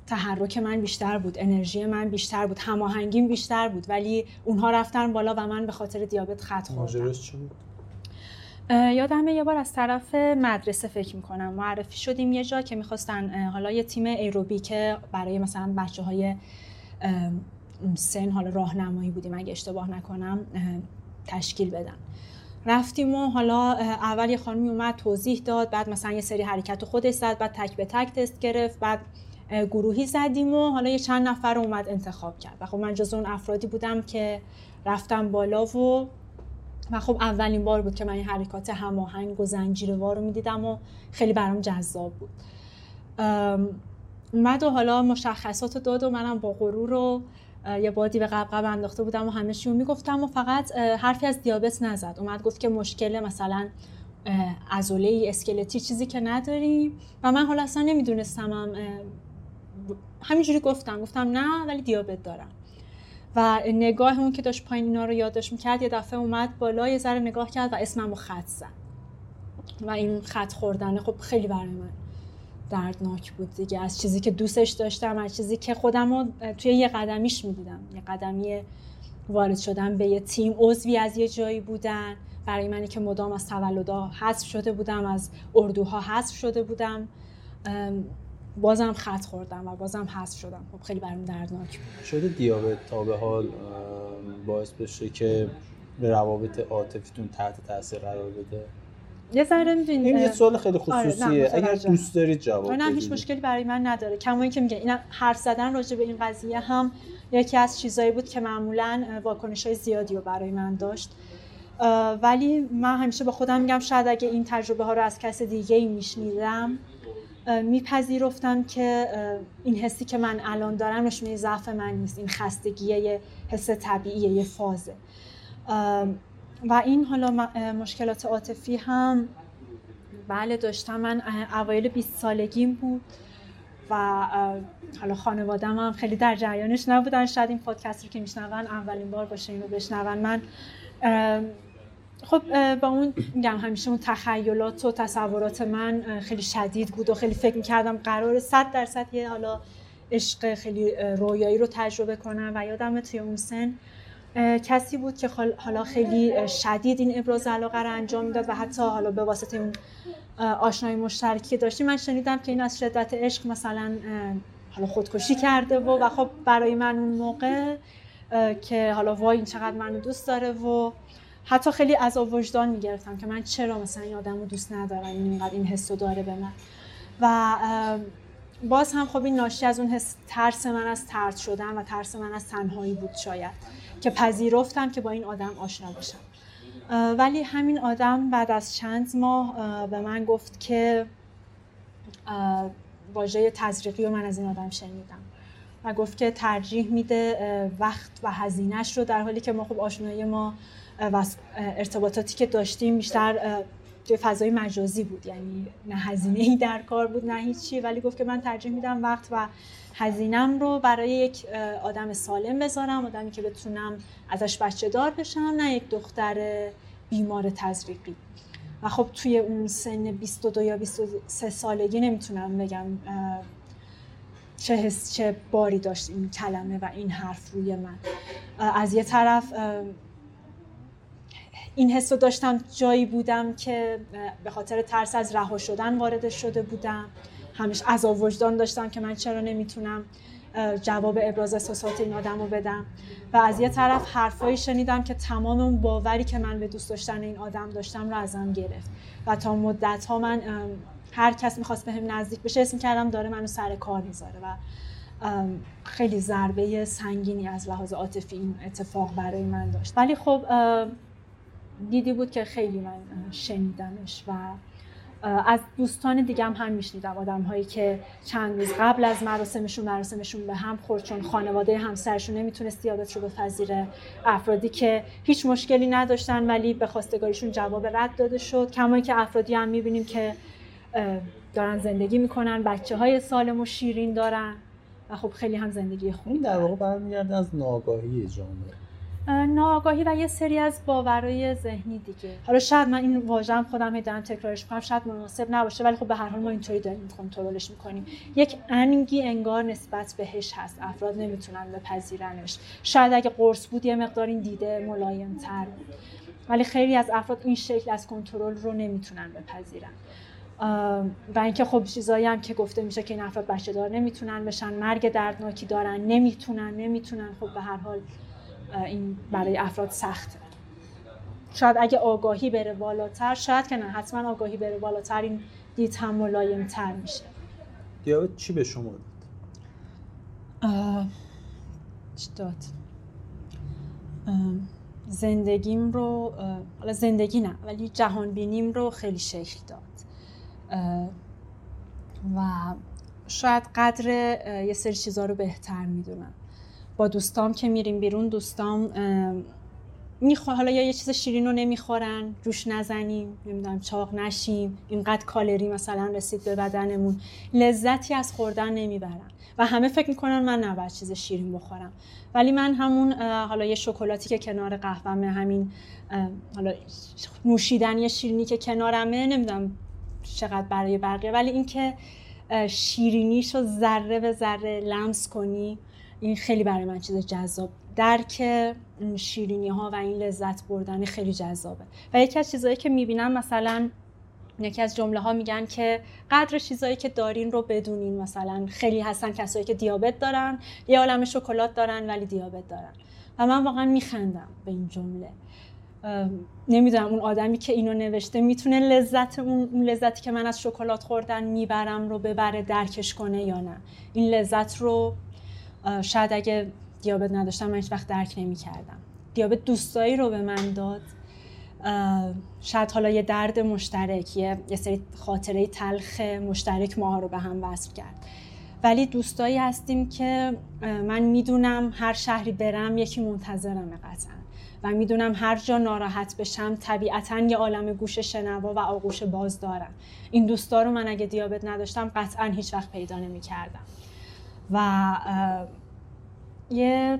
تحرک من بیشتر بود انرژی من بیشتر بود هماهنگیم بیشتر بود ولی اونها رفتن بالا و من به خاطر دیابت خط خوردم. یادمه یه بار از طرف مدرسه فکر می‌کنم. معرفی شدیم یه جا که می‌خواستن حالا یه تیم ایروبیک برای مثلا بچه های سن حالا راهنمایی بودیم. اگه اشتباه نکنم تشکیل بدن. رفتیم و حالا اول یه خانمی اومد توضیح داد. بعد مثلا یه سری حرکت خودش زد. بعد تک به تک تست گرفت. بعد گروهی زدیم و حالا یه چند نفر اومد انتخاب کرد. و خب من جز اون افرادی بودم که رفتم بالا و و خب اولین بار بود که من این حرکات هماهنگ و زنجیروار رو می‌دیدم و خیلی برام جذاب بود. اومد و حالا مشخصات رو داد و منم با غرور رو اه، یه بادی به قبقب انداخته بودم و همه چی رو می‌گفتم و فقط حرفی از دیابت نزد. اومد گفت که مشکل مثلا ازوله اسکلتی چیزی که نداریم و من حالا اصلا نمی‌دونستم هم همینجوری گفتم. گفتم نه ولی دیابت دارم. و نگاه اون که داشت پایین اینا رو یادداشت می‌کرد یه دفعه اومد بالا یه ذره نگاه کرد و اسمم رو خط زد. و این خط خوردن خب خیلی برای من دردناک بود دیگه. از چیزی که دوستش داشتم از چیزی که خودم رو توی یه قدمیش می‌دیدم. یه قدمی وارد شدم به یه تیم عضوی از یه جایی بودن. برای منی که مدام از تولدها حذف شده بودم از اردوها حذف شده بودم. بازم خط خوردم و بازم حذف شدم. خب خیلی برام دردناک بود. شده دیابت تا به حال باعث بشه که روابط عاطفیتون تحت تاثیر قرار بده. یه ذره می‌دونید این یه سوال خیلی آره، خصوصیه. اگر متوجهم. دوست دارید جواب نه هیچ بدید. مشکلی برای من نداره. کما اینکه میگه این حرف زدن راجع به این قضیه هم یکی از چیزایی بود که معمولا واکنش های زیادی رو برای من داشت. ولی من همیشه به خودم میگم شاید اگه این تجربه ها رو از کس دیگه ای میشنیدم میپذیرفتم که این حسی که من الان دارم نشونه ضعف من نیست این خستگیه یه حس طبیعیه یه فازه. و این حالا مشکلات عاطفی هم بله داشتم. من اوایل 20 سالگیم بود و حالا خانوادم هم خیلی در جریانش نبودن. شاید این پادکست رو که میشنون اولین بار باشه اینو بشنون. من خب با اون میگم همیشه اون تخیلات و تصورات من خیلی شدید بود و خیلی فکر می‌کردم قرار صد درصد یه حالا عشق خیلی رویایی رو تجربه کنم و یادم توی اون سن کسی بود که حالا خیلی شدید این ابراز علاقه رو انجام می‌داد و حتی حالا به واسطه اون آشنایی مشترکی داشتیم. من شنیدم که این از شدت عشق مثلا حالا خودکشی کرده و و خب برای من اون موقع که حالا وای این چقدر منو دوست داره و حتی خیلی از وجدان می‌گرفتم که من چرا مثلا این آدم رو دوست ندارم این اینقدر این حس داره به من. و باز هم خب این ناشی از اون حس ترس من از ترد شدن و ترس من از تنهایی بود شاید که پذیرفتم که با این آدم آشنا اه، ولی همین آدم بعد از چند ماه اه، به من گفت که واژه تزریقی رو من از این آدم شنیدم و گفت که ترجیح میده وقت و هزینهش رو در حالی که ما خب آشنایی ما و ارتباطاتی که داشتیم بیشتر توی فضای مجازی بود. یعنی نه هزینه ای در کار بود نه هیچی. ولی گفت که من ترجیح میدم وقت و هزینم رو برای یک آدم سالم بذارم آدمی که بتونم ازش بچه دار بشم نه یک دختر بیمار تزریقی. و خب توی اون سن 22 یا 23 سالگی نمی‌تونم بگم چه حس چه باری داشت این کلمه و این حرف روی من. از یه طرف این حس رو داشتم جایی بودم که به خاطر ترس از رها شدن وارد شده بودم. همیشه عذاب وجدان داشتم که من چرا نمی‌تونم جواب ابراز احساسات این آدم رو بدم. و از یه طرف حرفایی شنیدم که تمام اون باوری که من به دوست داشتن این آدم داشتم رو ازم گرفت. و تا مدت ها من هر کس می‌خواست به نزدیک بشه اسم کردم داره منو سر کار می‌ذاره. و خیلی ضربه سنگینی از لحاظ عاطفی این اتفاق برای من داشت. ولی خب دیدی بود که خیلی من شنیدمش و از دوستان دیگم هم میشنیدم آدم هایی که چند روز قبل از مراسمشون مراسمشون به هم خورد چون خانواده همسرشون نمی‌تونست دیابت رو بپذیره. افرادی که هیچ مشکلی نداشتن ولی به خواستگاریشون جواب رد داده شد. کمایی که افرادی هم می‌بینیم که دارن زندگی می‌کنن بچه های سالم و شیرین دارن و خب خیلی هم زندگی خوبی در واقع برمیگرده از ناگاهی جامعه. ناآگاهی و یه سری از باورهای ذهنی دیگه. حالا شاید من این واژه خودم هی تکرارش می‌کنم شاید مناسب نباشه ولی خب به هر حال ما اینطوری داریم کنترلش می‌کنیم. یک انگی انگار نسبت بهش هست افراد نمی‌تونن بپذیرنش. شاید اگه قرص بود یه مقدار این دیده ملایم تر بود. ولی خیلی از افراد این شکل از کنترل رو نمی‌تونن بپذیرن. و اینکه خب چیزایی هم که گفته میشه که این افراد بچه دار نمی‌تونن بشن مرگ دردناکی دارن نمی‌تونن نمی‌تونن خب به هر حال این برای افراد سخته شاید اگه آگاهی بره بالاتر شاید که نه حتما آگاهی بره بالاتر این دید هم ملایم تر میشه دیابت چی به شما داد؟ چی داد؟ زندگیم رو حالا زندگی نه ولی جهان بینیم رو خیلی شکل داد و شاید قدر یه سری چیزها رو بهتر می‌دونم با دوستام که میریم بیرون دوستام میخوا... حالا یا یه چیز شیرین رو نمی‌خورن روش نزنیم نمی‌دونم چاق نشیم اینقدر کالری مثلا رسید به بدنمون لذتی از خوردن نمی‌برن. و همه فکر می‌کنن من نباید چیز شیرین بخورم. ولی من همون حالا یه شکلاتی که کنار قهوهمه همین حالا نوشیدنی شیرینی که کنارمه نمی‌دونم چقدر برای بقیه ولی اینکه شیرینیش رو ذره به ذره لمس کنی این خیلی برای من چیز جذاب. درک شیرینی ها و این لذت بردن خیلی جذابه. و یکی از چیزهایی که می‌بینم مثلا یکی از جمله ها میگن که قدر چیزایی که دارین رو بدونین. مثلا خیلی هستن کسایی که دیابت دارن یه عالم شکلات دارن ولی دیابت دارن. و من واقعا میخندم به این جمله. نمی‌دونم اون آدمی که اینو نوشته می‌تونه لذت اون لذتی که من از شکلات خوردن می‌برم رو ببره درکش کنه یا نه. این لذت رو شاید اگه دیابت نداشتم من هیچ وقت درک نمی کردم دیابت دوستایی رو به من داد. شاید حالا یه درد مشترک یه, یه سری خاطره تلخ مشترک ماها رو به هم وصل کرد. ولی دوستایی هستیم که من می‌دونم هر شهری برم یکی منتظرم قطعا. و می‌دونم هر جا ناراحت بشم طبیعتا یه عالم گوش شنوا و آغوش باز دارم. این دوستا رو من اگه دیابت نداشتم قطعا هیچ وقت پیدا نمی کردم و یه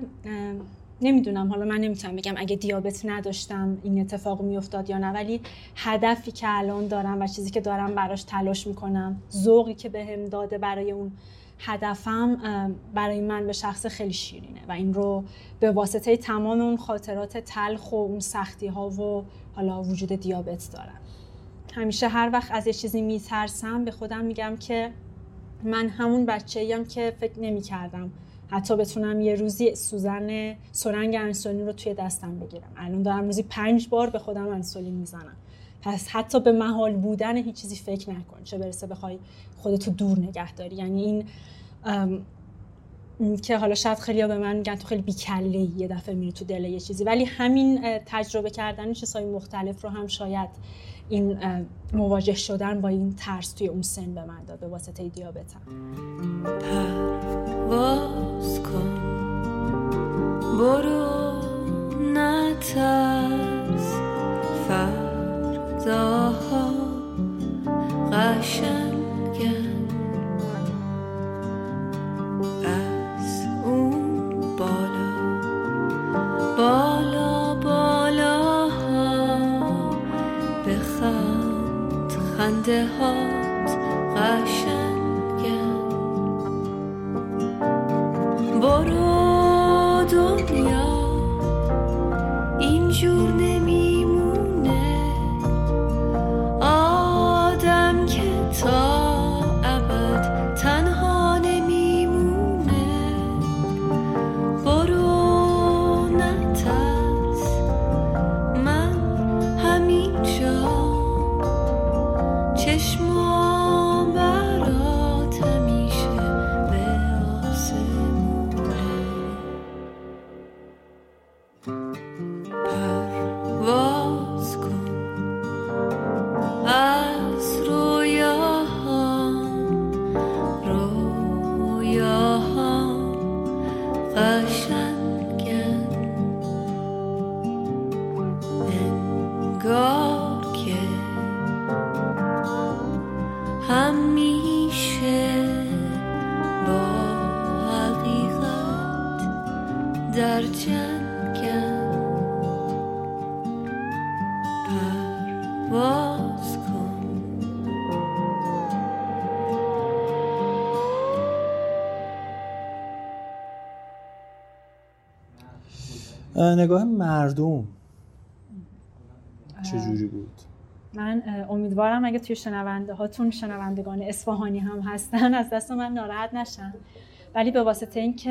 نمی‌دونم حالا من نمی‌تونم بگم. اگه دیابت نداشتم این اتفاق میافتاد یا نه ولی هدفی که الان دارم و چیزی که دارم براش تلاش می‌کنم ذوقی که بهم به داده برای اون هدفم برای من به شخص خیلی شیرینه و این رو به واسطه تمام اون خاطرات تلخ و اون سختی ها و حالا وجود دیابت دارم. همیشه هر وقت از یه چیزی میترسم به خودم میگم که من همون بچه ایم که فکر نمی کردم حتی بتونم یه روزی سوزن سرنگ انسولین رو توی دستم بگیرم. الان دارم روزی پنج بار به خودم انسولین می‌زنم. پس حتی به محال بودن هیچ چیزی فکر نکن. چه برسه بخوای خودتو دور نگه داری. یعنی این که حالا شاید خیلی به من میگن تو خیلی بیکله یه دفعه میری تو دل یه چیزی. ولی همین تجربه کردن چیزهای مختلف رو هم شاید این مواجه شدن با این ترس توی اون سن به من داد به واسطه دیابتم. پرواز کن. برو نترس. فرداها قشن دهات قشنگن همیشه با حقیقت در جنگن پرواز کن. اه، نگاه مردم چجوری بود؟ من امیدوارم اگه توی شنونده هاتون شنوندگان اصفهانی هم هستن از دست من ناراحت نشن. ولی به واسطه اینکه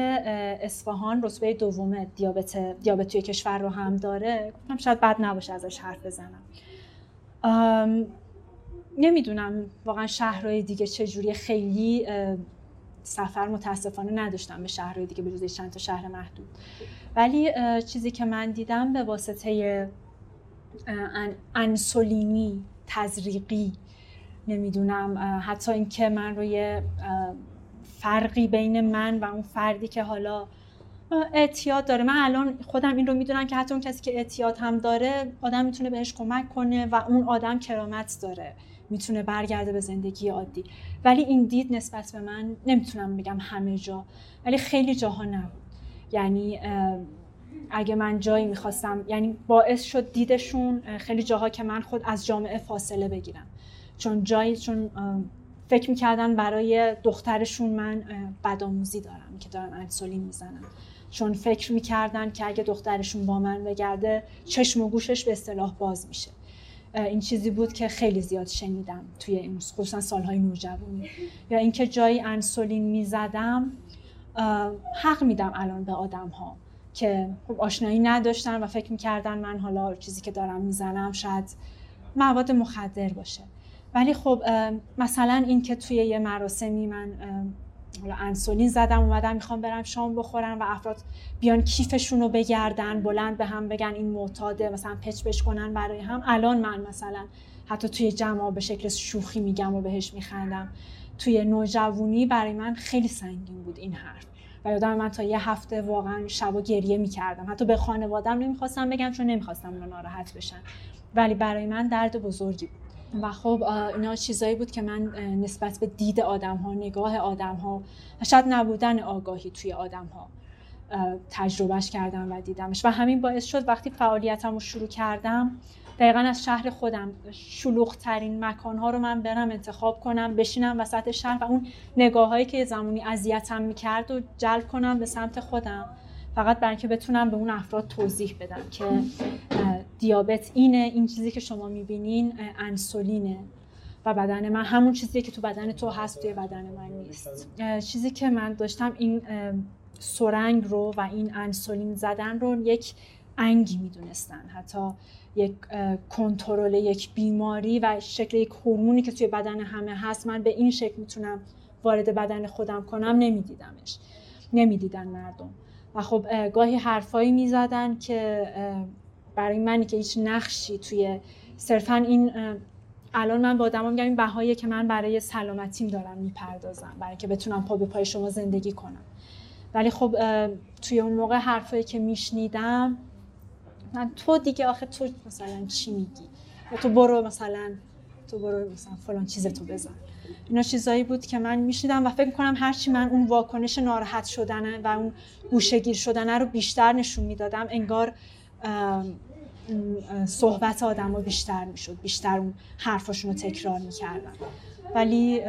اصفهان رتبه دوم دیابت دیابت توی کشور رو هم داره گفتم شاید بد نباشه ازش حرف بزنم. نمی‌دونم واقعا شهرهای دیگه چجوری خیلی اه، سفر متاسفانه نداشتم به شهرهای دیگه به جز چند تا شهر محدود. ولی چیزی که من دیدم به واسطه انسولینی تزریقی نمی‌دونم حتی اینکه من روی فرقی بین من و اون فردی که حالا اعتیاد داره. من الان خودم این رو می‌دونم که حتی اون کسی که اعتیاد هم داره آدم می‌تونه بهش کمک کنه و اون آدم کرامت داره. می‌تونه برگرده به زندگی عادی. ولی این دید نسبت به من نمی‌تونم بگم همه جا ولی خیلی جاها نبود. یعنی اگه من جایی می‌خواستم یعنی باعث شد دیدشون خیلی جاها که من خود از جامعه فاصله بگیرم. چون جایی چون فکر می‌کردن برای دخترشون من بدآموزی دارم که دارم انسولین می‌زنم. چون فکر می‌کردن که اگه دخترشون با من بگرده چشم و گوشش به اصطلاح باز میشه. این چیزی بود که خیلی زیاد شنیدم توی این خصوصا سالهای نوجوانی. یا اینکه جایی انسولین می‌زدم حق میدم الان به آدم ها که خب آشنایی نداشتن و فکر می‌کردن من حالا چیزی که دارم می‌زنم شاید مواد مخدر باشه. ولی خب مثلا این که توی یه مراسمی من حالا انسولین زدم اومدم می‌خوام برم شام بخورم و افراد بیان کیفشون رو بگردن بلند به هم بگن این معتاده مثلا پچ پچ کنن برای هم. الان من مثلا حتی توی جمع به شکل شوخی میگم و بهش میخندم. توی نوجوانی برای من خیلی سنگین بود این حرف. و یادم من تا یه هفته واقعا شبا گریه می‌کردم. حتی به خانوادم نمی‌خواستم بگم چون نمی‌خواستم اونا ناراحت بشن. ولی برای من درد بزرگی بود. و خب اینا چیزایی بود که من نسبت به دید آدم ها نگاه آدم ها و شاید نبودن آگاهی توی آدم ها تجربهش کردم و دیدمش. و همین باعث شد وقتی فعالیتم رو شروع کردم دقیقا از شهر خودم. شلوغ ترین مکان ها رو من برم انتخاب کنم بشینم وسط شهر و اون نگاه هایی که زمانی اذیتم می‌کرد و جلب کنم به سمت خودم. فقط برای اینکه بتونم به اون افراد توضیح بدم که دیابت اینه این چیزی که شما می‌بینین انسولینه و بدن من همون چیزی که تو بدن تو هست توی بدن من نیست. چیزی که من داشتم این سرنگ رو و این انسولین زدن رو یک انگی می‌دونستن. حتی یک کنترل یک بیماری و شکل یک هورمونی که توی بدن همه هست من به این شکل می‌تونم وارد بدن خودم کنم نمیدیدمش نمی‌دیدن مردم. و خب اه، گاهی حرفایی می‌زدن که برای منی که هیچ نقشی توی صرفا این الان من با آدما میگم این بهاییه که من برای سلامتیم دارم می‌پردازم برای که بتونم پا به پای شما زندگی کنم. ولی خب توی اون موقع حرفایی که میشنیدم من تو دیگه آخه تو مثلا چی میگی؟ تو برو مثلا تو برو مثلا فلان چیز تو بزن. اینا چیزایی بود که من میشنیدم و فکر کنم هرچی من اون واکنش ناراحت شدن و اون گوشگیر شدن رو بیشتر نشون می‌دادم. انگار صحبت آدم ها بیشتر می‌شد بیشتر اون حرفاشون رو تکرار می‌کردن ولی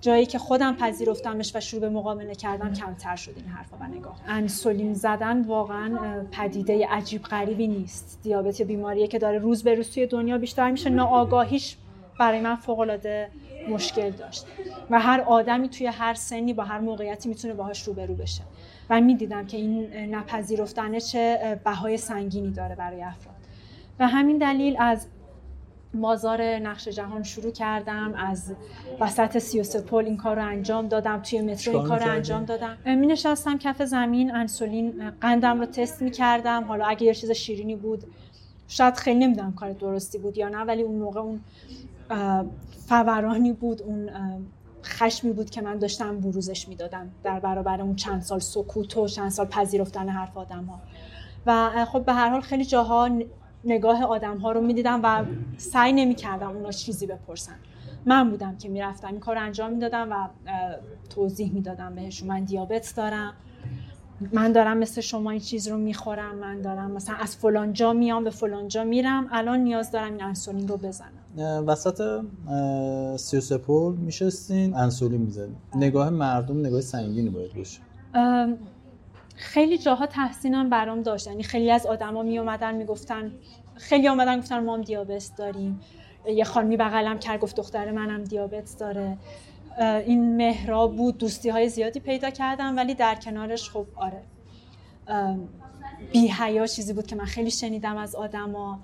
جایی که خودم پذیرفتمش و شروع به مقابله کردم کمتر شد این حرفا و نگاه. انسولین زدن واقعا پدیده عجیب غریبی نیست. دیابت یا بیماریه که داره روز به روز توی دنیا بیشتر میشه. ناآگاهیش برای من فوق العاده مشکل داشت. و هر آدمی توی هر سنی با هر موقعیتی می‌تونه باهاش روبرو بشه. و می‌دیدم که این نپذیرفتنه چه بهای سنگینی داره برای افراد. و همین دلیل از بازار نقش جهان شروع کردم از وسط 33 پل این کار رو انجام دادم توی مترو این کار رو؟ انجام دادم. می نشستم کف زمین انسولین قندم رو تست می کردم حالا اگه یه چیز شیرینی بود شاید خیلی نمی‌دونم کار درستی بود یا نه ولی اون موقع اون فورانی بود اون خشمی بود که من داشتم بروزش می‌دادم در برابر اون چند سال سکوت و چند سال پذیرفتن حرف آدم ها و خب به هر حال خیلی جاها نگاه آدم ها رو می‌دیدم و سعی نمی کردم اونا چیزی بپرسن. من بودم که می‌رفتم این کار رو انجام می‌دادم و توضیح می‌دادم بهشون. من دیابت دارم. من دارم مثل شما این چیز رو می‌خورم. من دارم مثلا از فلان جا میام به فلان جا میرم. الان نیاز دارم این انسولین رو بزنم. وسط 33 پل میشستین انسولین می‌زنین نگاه مردم نگاه سنگینی باید باشه. خیلی جاها تحسینم برام داشت. یعنی خیلی از آدما می اومدن می‌گفتن خیلی اومدن گفتن ما هم دیابت داریم. یه خانمی بغلم کرد گفت دختر منم دیابت داره. این مهرا بود دوستی های زیادی پیدا کردم ولی در کنارش خب آره. بی چیزی بود که من خیلی شنیدم از آدما.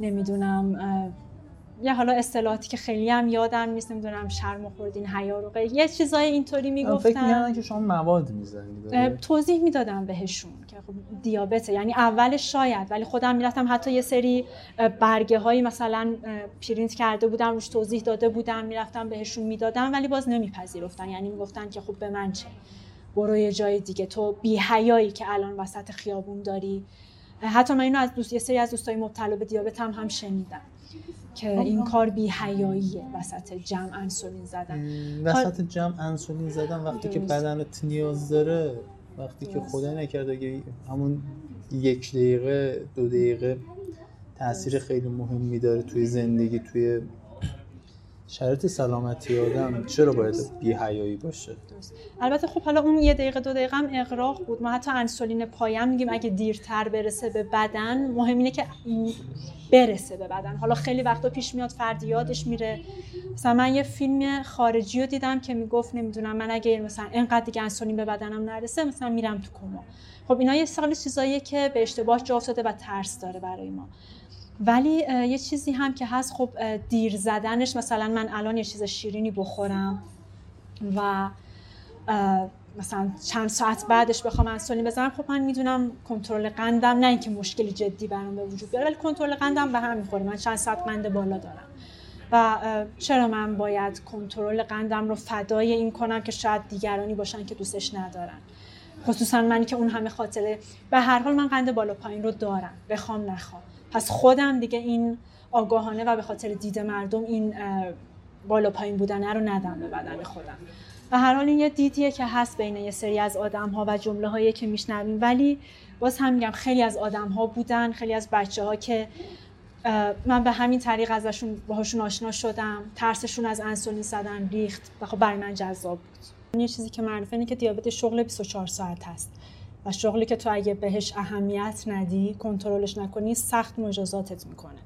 نمی‌دونم یه حالا اصطلاحاتی که خیلی هم یادم نیست نمی‌دونم شرم خوردین حیا رو یه چیزای اینطوری فکر می‌گفتن. می‌کردن که شما مواد می‌زنید توضیح می‌دادم بهشون که خب دیابته یعنی اولش شاید ولی خودم می‌رفتم حتی یه سری برگه هایی مثلا پرینت کرده بودم روش توضیح داده بودم می‌رفتم بهشون می‌دادم ولی باز نمیپذیرفتن. یعنی می‌گفتن که خب به من چه؟ برو یه جای دیگه. تو بی حیایی که الان وسط خیابون داری. حتی من اینو از دوست یه سری از دوستای مبتلا به دیابت هم هم شنیدم. که این کار بی حیاییه وسط جمع انسولین زدن وسط جمع انسولین زدن وقتی که. بدنت نیاز داره وقتی که. خدا نکرده اگه همون یک دقیقه دو دقیقه تاثیر خیلی مهمی داره توی زندگی توی شرایط سلامتی آدم چرا باید بی حیایی باشه؟ درست. البته خب حالا اون یه دقیقه دو دقیقه هم اقراق بود. ما حتی انسولین پایم میگیم اگه دیرتر برسه به بدن مهم اینه که برسه به بدن. حالا خیلی وقتا پیش میاد فردی یادش میره. مثلا من یه فیلم خارجی رو دیدم که می‌گفت نمی‌دونم من اگه مثلا اینقدر دیگه انسولین به بدنم نرسه مثلا میرم تو کما. خب اینا یه سال چیزاییه که به اشتباه جا افتاده و ترس داره برای ما. ولی یه چیزی هم که هست خب دیر زدنش مثلا من الان یه چیز شیرینی بخورم و مثلا چند ساعت بعدش بخوام انسولین بزنم خب من می‌دونم کنترل قندم نه اینکه مشکلی جدی برام به وجود بیاره ولی کنترل قندم به هم می‌خوره. من چند ساعت قند بالا دارم. و چرا من باید کنترل قندم رو فدای این کنم که شاید دیگرانی باشن که دوستش ندارن؟ خصوصا منی که اون همه خاطره. به هر حال من قند بالا پایین رو دارم. بخوام نخوام. پس خودم دیگه این آگاهانه و به خاطر دید مردم این بالا پایین بودنه رو ندم به بدن خودم. و هر حال این یه دیدیه که هست بین یه سری از آدم ها و جمله هایی که میشنویم. ولی باز هم میگم خیلی از آدم ها بودن خیلی از بچه ها که من به همین طریق ازشون باهاشون آشنا شدم. ترسشون از انسولین زدن ریخت. و خب برای من جذاب بود. یه چیزی که معروفه اینه که دیابت شغل 24 ساعت هست. و شغلی که تو اگه بهش اهمیت ندی کنترلش نکنی سخت مجازاتت می‌کنه.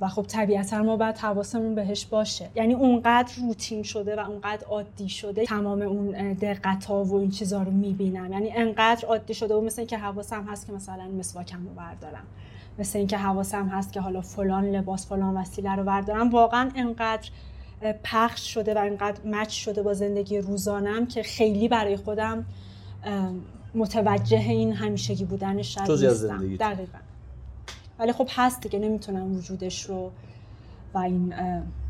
و خب طبیعتا ما باید حواسمون بهش باشه. یعنی اونقدر روتین شده و اونقدر عادی شده تمام اون دقت ها و این چیزا رو می‌بینم. یعنی انقدر عادی شده و مثل اینکه حواسم هست که مثلا مسواکم رو بردارم. مثل اینکه حواسم هست که حالا فلان لباس فلان وسیله رو بردارم. واقعا انقدر پخش شده و انقدر مچ شده با زندگی روزانم که خیلی برای خودم متوجه این همیشگی جزئی از نیستم. دقیقاً. ولی خب هست دیگه نمی‌تونم وجودش رو و این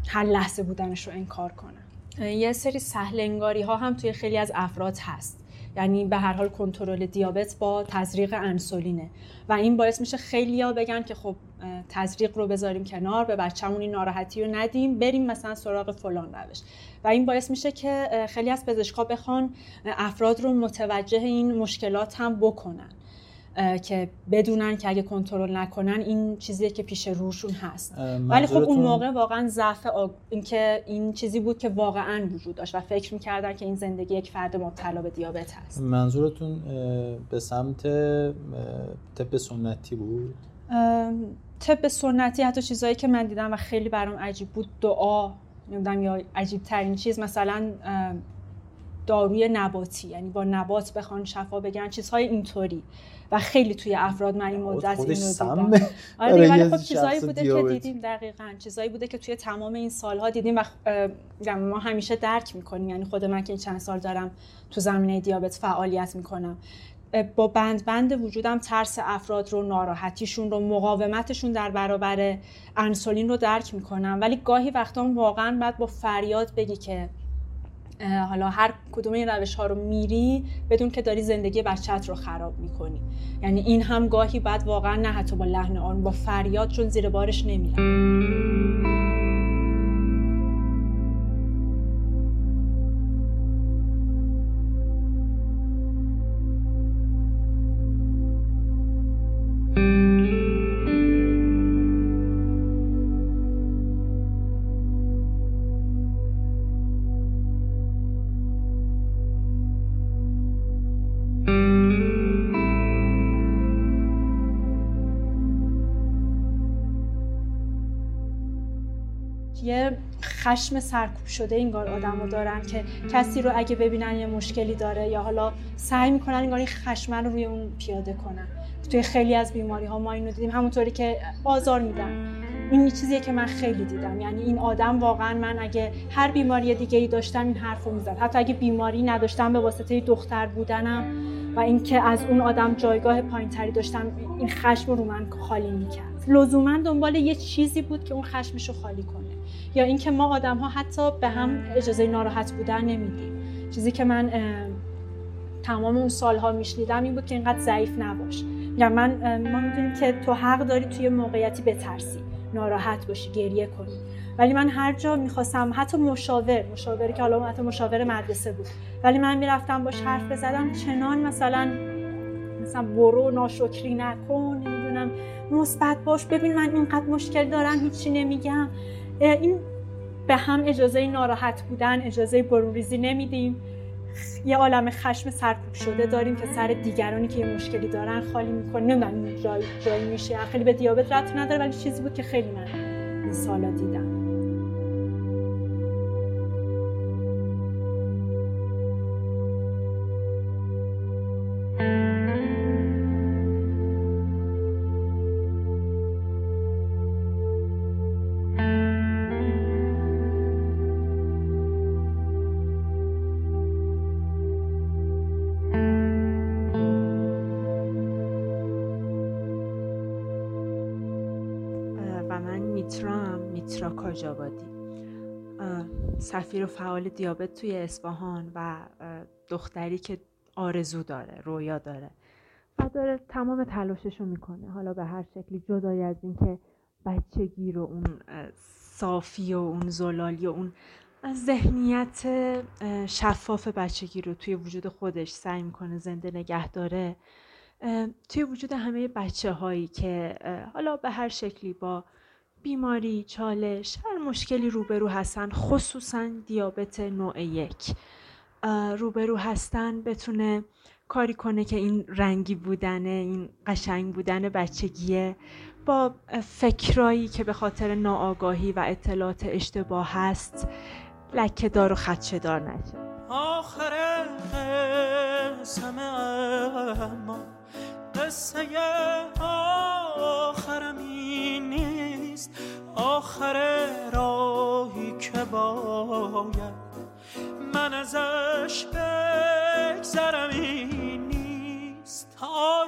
هر لحظه بودنش رو انکار کنم. یه سری سهل انگاری ها هم توی خیلی از افراد هست. یعنی به هر حال کنترل دیابت با تزریق انسولینه. و این باعث میشه خیلیا بگن که خب تزریق رو بذاریم کنار به بچه‌مون این ناراحتی رو ندیم بریم مثلا سراغ فلان روش. و این باعث میشه که خیلی از پزشکا بخوان افراد رو متوجه این مشکلات هم بکنن که بدونن که اگه کنترل نکنن این چیزیه که پیش روشون هست. ولی خب اون موقع واقعا ضعف آگ... اینکه این چیزی بود که واقعا وجود داشت و فکر می‌کردن که این زندگی یک فرد مبتلا به دیابت هست. منظورتون به سمت طب سنتی بود؟ طب سنتی حتی چیزهایی که من دیدم و خیلی برام عجیب بود دعا نمی‌دونم یا عجیب ترین چیز مثلا داروی نباتی یعنی با نبات بخوان شفا بگن چیزهای اینطوری. و خیلی توی افراد من این مدت اینو دیدم. آره برای ولی خب چیزایی بوده که. دیدیم دقیقا. چیزایی بوده که توی تمام این سالها دیدیم و ما همیشه درک می‌کنیم. یعنی خود من که این چند سال دارم تو زمینه دیابت فعالیت می‌کنم. با بند بند وجودم ترس افراد رو ناراحتیشون رو مقاومتشون در برابر انسولین رو درک می‌کنم. ولی گاهی وقتا واقعا باید با فریاد بگی که حالا هر کدوم این روش ها رو میری بدون که داری زندگی بچت رو خراب می‌کنی. یعنی این هم گاهی بعد واقعا نه حتی با لحن آن با فریاد چون زیر بارش نمیرم. خشم سرکوب شده انگار آدم رو دارن که کسی رو اگه ببینن یه مشکلی داره یا حالا سعی می‌کنن انگار این خشم رو روی اون پیاده کنن. توی خیلی از بیماری ها ما اینو دیدیم. همونطوری که آزار میدن. این چیزیه که من خیلی دیدم. یعنی این آدم واقعا من اگه هر بیماری دیگه ای داشتم این حرفو می‌زد. حتی اگه بیماری نداشتم به واسطه دختر بودنم و اینکه از اون آدم جایگاه پایینتری داشتم این خشم رو من خالی می‌کرد. لزوما دنبال یه چیزی بود که اون خشمش رو خالی کنه. یا اینکه ما آدم ها حتی به هم اجازه ناراحت بودن نمیدیم. چیزی که من تمام اون سالها میشنیدم این بود که اینقدر ضعیف نباش. یا من ما می‌دونیم که تو حق داری توی موقعیتی بترسی. ناراحت باشی گریه کنی. ولی من هر جا می‌خواستم حتی مشاور مشاوری که حالا حتی مشاور مدرسه بود. ولی من می‌رفتم باش حرف بزدم چنان مثلا مثلا برو ناشکری نکن نمی‌دونم مثبت باش. ببین من اینقدر مشکل دارم هیچی نمیگم. این به هم اجازه ناراحت بودن اجازه بروریزی نمیدیم. یه عالم خشم سرکوب شده داریم که سر دیگرانی که یه مشکلی دارن خالی می‌کنیم نمی‌دونم جای جایی میشه. خیلی به دیابت ربط نداره ولی چیزی بود که خیلی من این سالا دیدم. سفیر و فعال دیابت توی اصفهان و دختری که آرزو داره رویا داره. و داره تمام تلاشش رو می‌کنه. حالا به هر شکلی جدای از اینکه بچگی رو اون صافی و اون زلالی و اون ذهنیت شفاف بچگی رو توی وجود خودش سعی می‌کنه زنده نگه داره. توی وجود همه بچه هایی که حالا به هر شکلی با بیماری، چالش، هر مشکلی روبرو هستن خصوصا دیابت نوع یک. روبرو هستن بتونه کاری کنه که این رنگی بودنه این قشنگ بودن بچگیه. با فکرایی که به خاطر ناآگاهی و اطلاعات اشتباه هست لکه دار و خدشه دار نشه. آخر قسم اما قصه آخر راهی که باید من ازش بگذرم این نیست.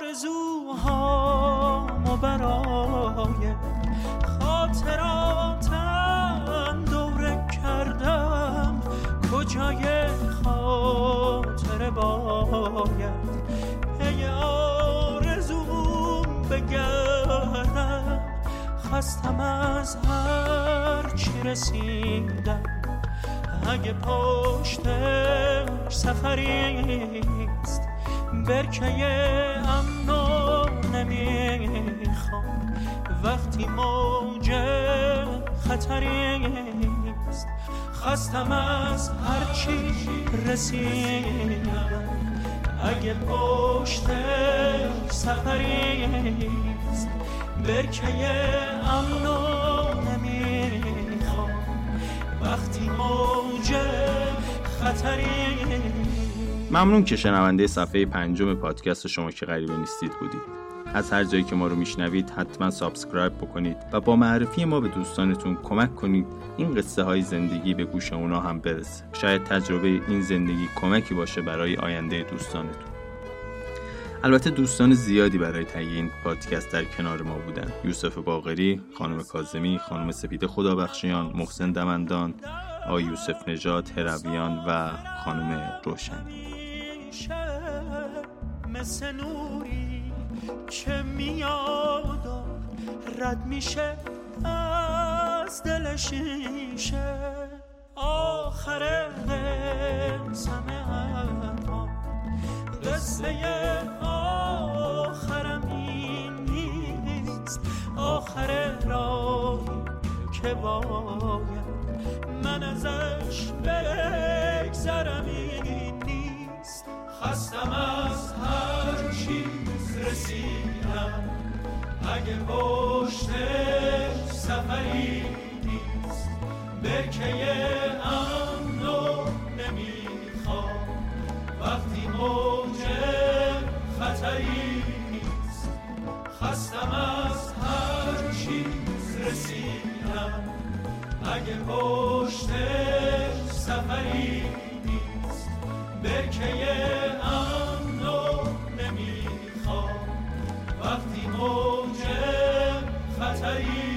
آرزوهامو برای خاطراتم دوره کردم. کجای خاطر باید؟ پی آرزوم بگردم خستم از هر چی رسیدم. اگه پشتش سفریست برکه امن و می‌خوام وقتی موج خطری است خستم از هرچی رسیدم. اگه پشت سفری است برکه امنو نمی‌خوام. وقتی موج خطری ممنون که شنونده صفحه پنجم پادکست شما که غریبه نیستید بودید. از هر جایی که ما رو میشنوید حتما subscribe بکنید و با معرفی ما به دوستانتون کمک کنید. این قصه های زندگی به گوش اونا هم برسه. شاید تجربه این زندگی کمکی باشه برای آینده دوستانتون. البته دوستان زیادی برای تهیه این پادکست در کنار ما بودن. یوسف باقری، خانم کاظمی، خانم سپید خدابخشیان، محسن دمندان، آقای یوسف نجات، هرویان و خانم روشن. آخر قسم اما قصه آخرم این نیست. آخر راهی که باید من ازش بگذرم این نیست. خستم از هر چیز رسیدم. اگه پشتش سفری نیست برکه امنو نمی‌خوام. وقتی موج خطری خستم از هر چیز رسیدم. اگه پشت سفری نیست برکه امن و نمی‌خوام. وقتی موج خطری